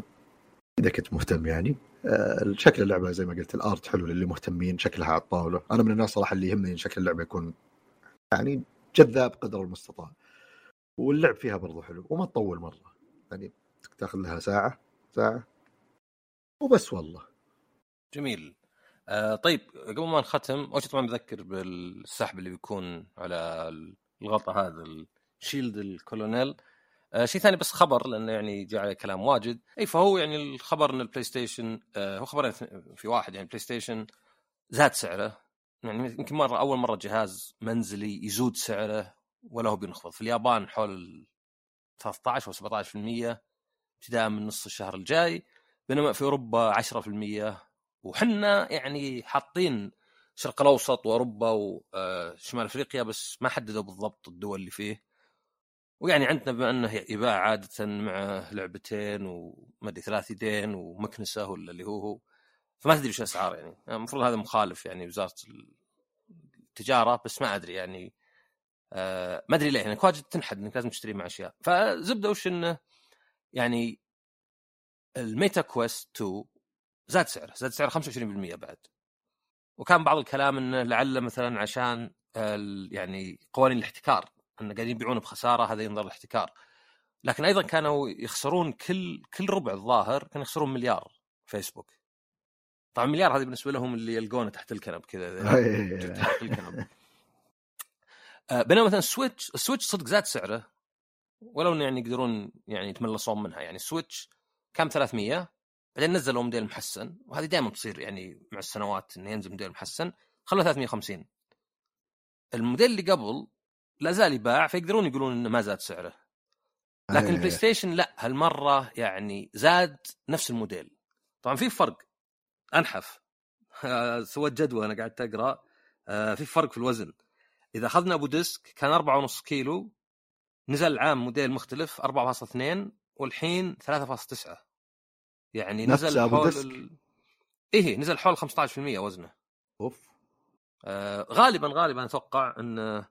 إذا كنت مهتم يعني. آه، شكل اللعبة زي ما قلت الأرت حلو للي مهتمين شكلها على الطاوله أنا من الناس صراحة اللي يهمني شكل اللعبة يكون يعني جذاب قدر المستطاع. واللعب فيها برضو حلو وما تطول مرة. يعني تاخذ لها ساعة ساعة وبس والله. جميل. آه طيب قبل ما نختم أول شيء طبعا بذكر بالسحب اللي بيكون على الغطاء هذا الشيلد الكولونيل. آه شيء ثاني بس خبر لأنه يعني جاء عليه كلام واجد. إي فهو يعني الخبر إن البلاي ستيشن آه هو خبرين في واحد يعني بلاي ستيشن زاد سعره. يعني يمكن مرة أول مرة جهاز منزلي يزود سعره ولا هو بينخفض. في اليابان حول 13 أو 17% ابتداء من نص الشهر الجاي بينما في أوروبا 10% وحنا يعني حاطين الشرق الأوسط وأوروبا وشمال أفريقيا بس ما حددوا بالضبط الدول اللي فيه. ويعني عندنا بما انه يباع عادة مع لعبتين وما أدري ثلاث يدين ومكنسة ولا اللي هو هو. فما تدري وش الاسعار يعني. المفروض هذا مخالف يعني وزارة التجارة بس ما أدري يعني آه ما أدري ليه. يعني واجد تنحد إنك لازم تشتري مع أشياء. فزبدة وش إنه يعني الميتا كويست 2 زاد سعره زاد سعره 25% بعد. وكان بعض الكلام إنه لعل مثلا عشان يعني قوانين الاحتكار. إن قاعدين يبيعونه بخسارة هذا ينظر الاحتكار لكن أيضا كانوا يخسرون كل كل ربع الظاهر كانوا يخسرون مليار فيسبوك. طبعا مليار هذه بالنسبة لهم اللي يلقونه تحت الكنب كذا تحت الكنب. آه، بينما مثلا سويتش السويتش صدق زاد سعره ولو انه يعني يقدرون يعني يتملصون منها. يعني السويتش كان 300 بعدين نزلوا موديل محسن وهذه دائما تصير يعني مع السنوات إنه ينزل موديل محسن خلوه 350 الموديل اللي قبل لا زال يباع فيقدرون يقولون إنه ما زاد سعره. لكن البلاي ستيشن لا هالمرة يعني زاد نفس الموديل. طبعا في فرق. أنحف. سويت جدول أنا قاعد اقرا آه، في فرق في الوزن. إذا أخذنا أبو disc كان 4.5 كيلو نزل العام موديل مختلف 4.2 والحين 3.9 يعني نزل حول ال... إيه نزل حول 15% وزنه. أوف. آه غالبا غالبا أتوقع إن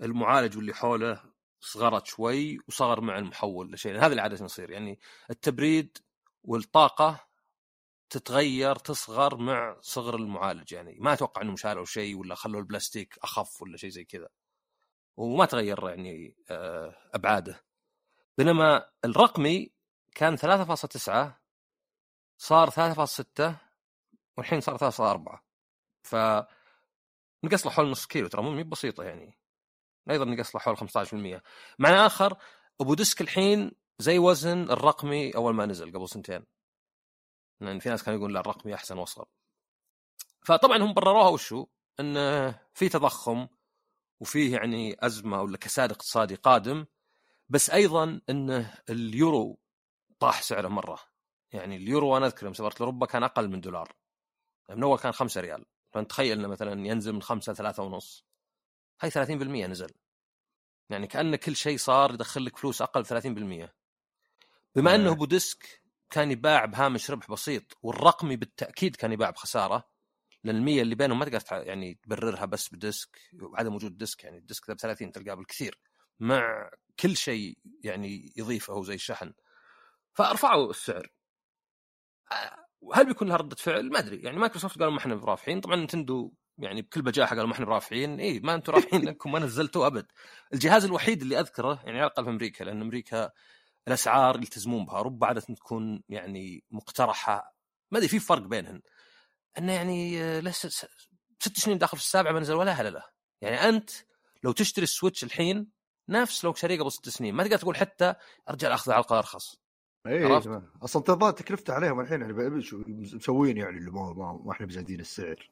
المعالج واللي حوله صغرت شوي وصغر مع المحول لشيء هذا اللي عادة يصير يعني التبريد والطاقة تتغير تصغر مع صغر المعالج يعني ما أتوقع انهم شالوا شيء ولا خلوا البلاستيك أخف ولا شيء زي كذا. وما تغير يعني آه، أبعاده. بينما الرقمي كان 3.9 صار 3.6 والحين صار 3.4 ف نقص له حول نص كيلو ترى مو بسيطة يعني. أيضا نقص له حول 15% معنى آخر أبو ديسك الحين زي وزن الرقمي أول ما نزل قبل سنتين. لأن في ناس كانوا يقولون لا الرقمي أحسن وأصغر. فطبعا هم برروها وشو؟ انه في تضخم وفيه يعني أزمة ولا كساد اقتصادي قادم بس أيضا انه اليورو طاح سعره مرة. يعني اليورو أنا أذكر يوم سافرت لأوروبا كان أقل من دولار. من أول كان 5 ريال. فانت تخيل إنه مثلا ينزل من 5 3 ونص. هاي 30% نزل. يعني كانه كل شيء صار يدخل لك فلوس أقل 30% بما أنه أبو disc كان يباع بهامش ربح بسيط والرقمي بالتأكيد كان يباع بخسارة لأن المية اللي بينهم ما تقدر يعني تبررها بس ب disc وعدم وجود disc يعني ال disc ب 30 تلقاه بالكثير مع كل شيء يعني يضيفه زي الشحن. فأرفعوا السعر. هل بيكون لها ردة فعل؟ ما أدري. يعني مايكروسوفت قالوا ما إحنا برافعين طبعا نينتندو يعني بكل بجاحة قالوا ما إحنا برافعين. اي ما أنتم رافعين لانكم ما نزلتوه أبد. الجهاز الوحيد اللي أذكره يعني على الأقل في أمريكا لأن أمريكا الأسعار يلتزمون بها رب عادة تكون يعني مقترحة. ما أدري في فرق بينهن. إنه يعني آه، لسه ست سنين داخل في السابعة ما نزل ولا هلا لا يعني أنت لو تشتري السويتش الحين نفس لو شاريه قبل ست سنين ما تقدر تقول حتى أرجع اخذه على ارخص اي أصلا تظل تكلفته عليهم الحين يعني مسوين يعني اللي ما, ما إحنا بزايدين السعر؟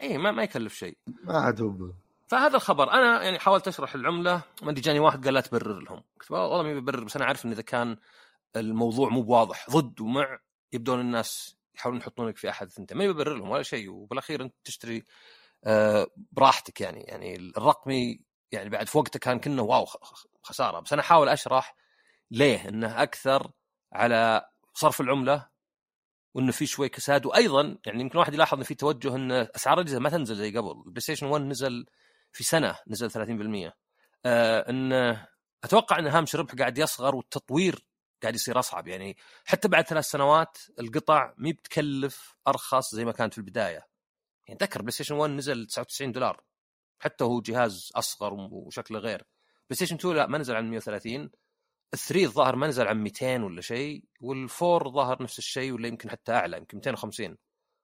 اي ما ما يكلف شيء. ما عاد هو فهذا الخبر أنا يعني حاولت أشرح العملة ما أدري جاني واحد قال لا تبرر لهم. قلت والله ما ببرر بس أنا عارف إن إذا كان الموضوع مو بواضح ضد ومع يبدون الناس يحاولون يحطونك في أحد ثنتين. ما يبرر لهم ولا شيء وبالأخير أنت تشتري آه، براحتك يعني. يعني الرقمي يعني بعد في وقته كان كنا wow خسارة. بس أنا أحاول أشرح ليه إنه أكثر على صرف العملة وإنه في شوي كساد. وأيضا يعني يمكن واحد يلاحظ إن في توجه إن أسعار الأجهزة ما تنزل زي قبل. البلاي ستيشن 1 نزل في سنة نزل 30% آه انه أتوقع إن هامش الربح قاعد يصغر والتطوير قاعد يصير أصعب. يعني حتى بعد ثلاث سنوات القطع مي بتكلف أرخص زي ما كانت في البداية. يعني تذكر بلاي ستيشن 1 نزل 99 دولار. حتى هو جهاز أصغر وشكله غير. بلاي ستيشن 2 لا ما نزل عن 130 ال three الظاهر ما نزل عن 200 ولا شيء وال four ظاهر نفس الشيء ولا يمكن حتى أعلى يمكن 250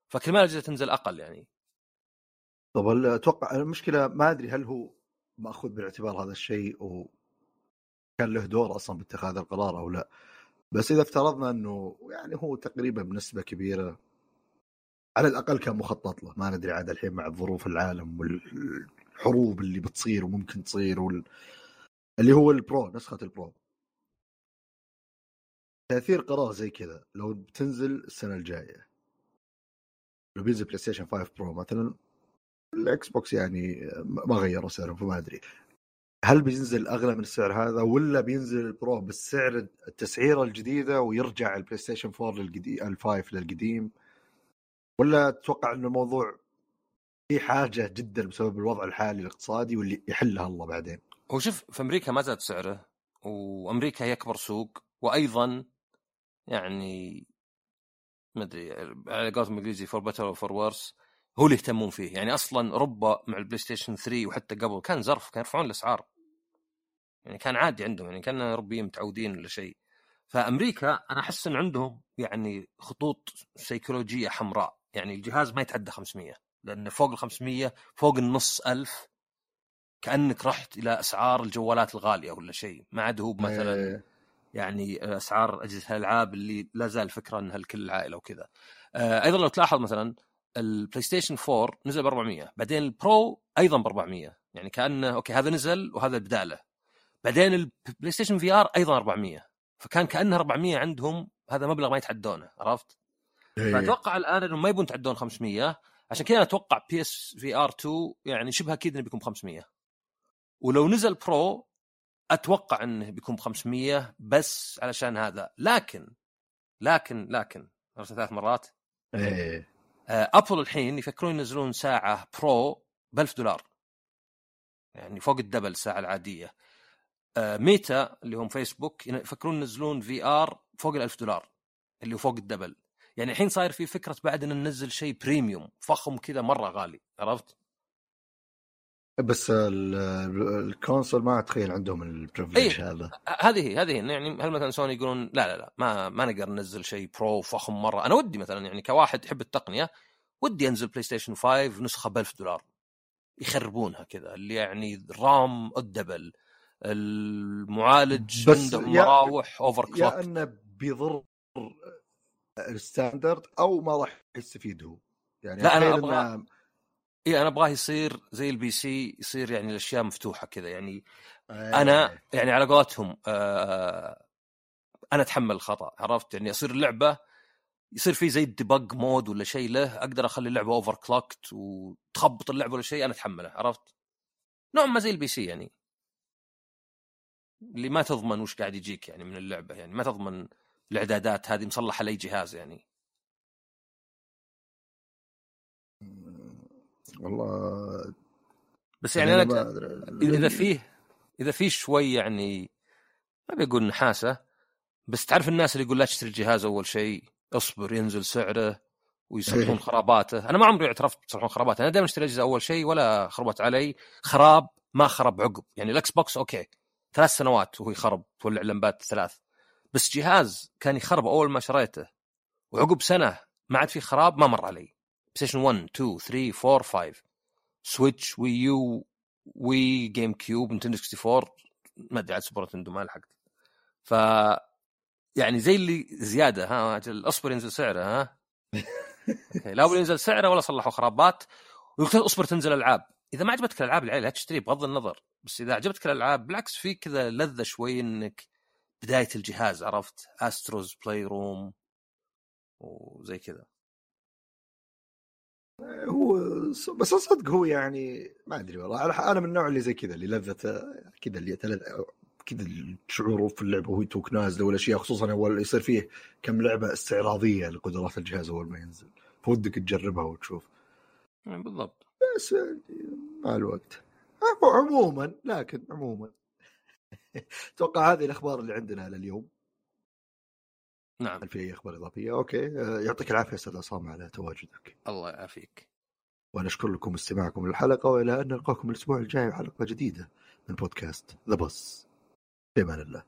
فكل ما الاجهزه تنزل أقل يعني. طب أتوقع المشكلة ما أدري هل هو ماخذ بالاعتبار هذا الشيء وكان له دور أصلا باتخاذ القرار أو لا. بس إذا افترضنا إنه يعني هو تقريبا بنسبة كبيرة على الأقل كان مخطط له. ما ندري عاد الحين مع ظروف العالم والحروب اللي بتصير وممكن تصير وال... اللي هو ال Pro نسخة ال Pro. تأثير قرار زي كذا لو بتنزل السنة الجاية. لو بينزل بلاي ستيشن 5 Pro مثلا الإكس بوكس يعني ما غيروا سعرهم فما أدري. هل بينزل أغلى من السعر هذا ولا بينزل ال Pro بالسعر التسعيرة الجديدة ويرجع البلاي ستيشن 4 للقديم ال five للقديم؟ ولا تتوقع إنه الموضوع في حاجة جدا بسبب الوضع الحالي الاقتصادي واللي يحلها الله بعدين؟ هو شوف في أمريكا ما زاد سعره وأمريكا هي أكبر سوق وأيضا يعني ما أدري على قولتهم الانجليزي for better for worse هو اللي يهتمون فيه. يعني أصلا أوروبا مع البلاي ستيشن 3 وحتى قبل كان زرف كان يرفعون الأسعار. يعني كان عادي عندهم يعني كان أوروبيين متعودين ولا شيء. فأمريكا أنا أحس إن عندهم يعني خطوط سيكولوجية حمراء. يعني الجهاز ما يتعدى 500 لأن فوق ال 500 فوق النص ألف كأنك رحت إلى أسعار الجوالات الغالية ولا شيء. ما عاد هو مثلا إيه. يعني أسعار أجهزة الألعاب اللي لا زال فكرة إنها لكل العائله وكذا آه، أيضا لو تلاحظ مثلا البلاي ستيشن 4 نزل ب 400 بعدين ال Pro أيضا ب 400 يعني كأنه okay هذا نزل وهذا بداله بعدين البلاي ستيشن VR أيضا 400 فكان كأنه 400 عندهم هذا مبلغ ما يتعدونه عرفت؟ إيه. فأتوقع الآن إنهم ما يبون يتعدون 500 عشان كذا أتوقع PS VR 2 يعني شبه أكيد إنه بيكون 500 ولو نزل Pro أتوقع إنه بيكون ب 500 بس علشان هذا. لكن لكن لكن ثلاث مرات. إيه. أبل الحين يفكرون ينزلون ساعة Pro ب 1000 دولار. يعني فوق ال double الساعة العادية. آه، ميتا اللي هم فيسبوك يفكرون ينزلون VR فوق ال 1000 دولار اللي هو فوق ال double. يعني الحين صاير في فكرة بعد إن ننزل شيء premium فخم كذا مرة غالي عرفت؟ بس ال- ال- ال console ما اتخيل عندهم ال privilege إيه. هذا هذه هي هذه هي. يعني هل مثلا سوني يقولون لا لا لا ما ما نقدر ننزل شيء Pro فخم مرة أنا ودي مثلا يعني كواحد يحب التقنية ودي أنزل بلاي ستيشن 5 نسخة ب 1000 دولار يخربونها كذا اللي يعني ال RAM ال double المعالج بس عنده يا- مراوح overclock يا أنه بيضر ال standard أو ما راح يستفيد هو يعني لا، أبغى- إنه- اي أنا أبغاه يصير زي ال PC يصير يعني الأشياء مفتوحة كذا يعني إيه. أنا يعني على قولتهم آه أنا أتحمل الخطأ عرفت يعني يصير اللعبة يصير في زي ال debug mode ولا شيء له أقدر أخلي اللعبة overclocked وتخرب اللعبة ولا شيء أنا اتحمله عرفت؟ نوع ما زي ال PC يعني اللي ما تضمن وش قاعد يجيك يعني من اللعبة يعني ما تضمن الإعدادات هذه مصلحة على اي جهاز يعني والله بس يعني أنا ما أدري. إذا فيه إذا فيه شوي يعني ما بيقول نحاسة بس تعرف الناس اللي يقول لا تشتري الجهاز أول شيء اصبر ينزل سعره ويصلحون إيه. خراباته. أنا ما عمري اعترفت بيصلحون خراباته. أنا دائما اشتري أجهزة أول شيء ولا خربت علي. خراب ما خرب عقب. يعني الاكس بوكس okay ثلاث سنوات وهو يخرب تولع لمبات ثلاث. بس جهاز كان يخرب أول ما شريته وعقب سنة ما عاد في خراب ما مر علي. ستيشن 1 2 3 4 5 سويتش وي يو وي جيم كيوب نينتندو 64 ما أدري عاد سوبر نينتندو ما لحقت. ف يعني زي اللي زيادة ها أجل اصبر ينزل سعره ها. لا ينزل سعره ولا صلحوا خرابات. أصبر تنزل ألعاب. إذا ما عجبتك الألعاب اللي له لا تشتريه بغض النظر. بس إذا عجبتك الألعاب بالعكس في كذا لذة شوي إنك بداية الجهاز عرفت؟ استروز بلاي روم وزي كذا. هو بس صدق هو يعني ما أدري والله أنا من النوع اللي زي كذا اللي لذته كذا اللي كذا الشعور في اللعبة وهي توك نازلة والاشياء خصوصا أول يصير فيه كم لعبة استعراضية لقدرات الجهاز أول ما ينزل بودك تجربها وتشوف. يعني بالضبط. بس مع الوقت. عمو- عموما لكن عموما. أتوقع هذه الأخبار اللي عندنا لليوم. نعم. هل في أي أخبار إضافية؟ okay. آه، يعطيك العافية أستاذ عصام على تواجدك. الله يعافيك. ونشكر لكم استماعكم للحلقة وإلى أن نلقاكم الأسبوع الجاي بحلقة جديدة من بودكاست ذا بس في أمان الله.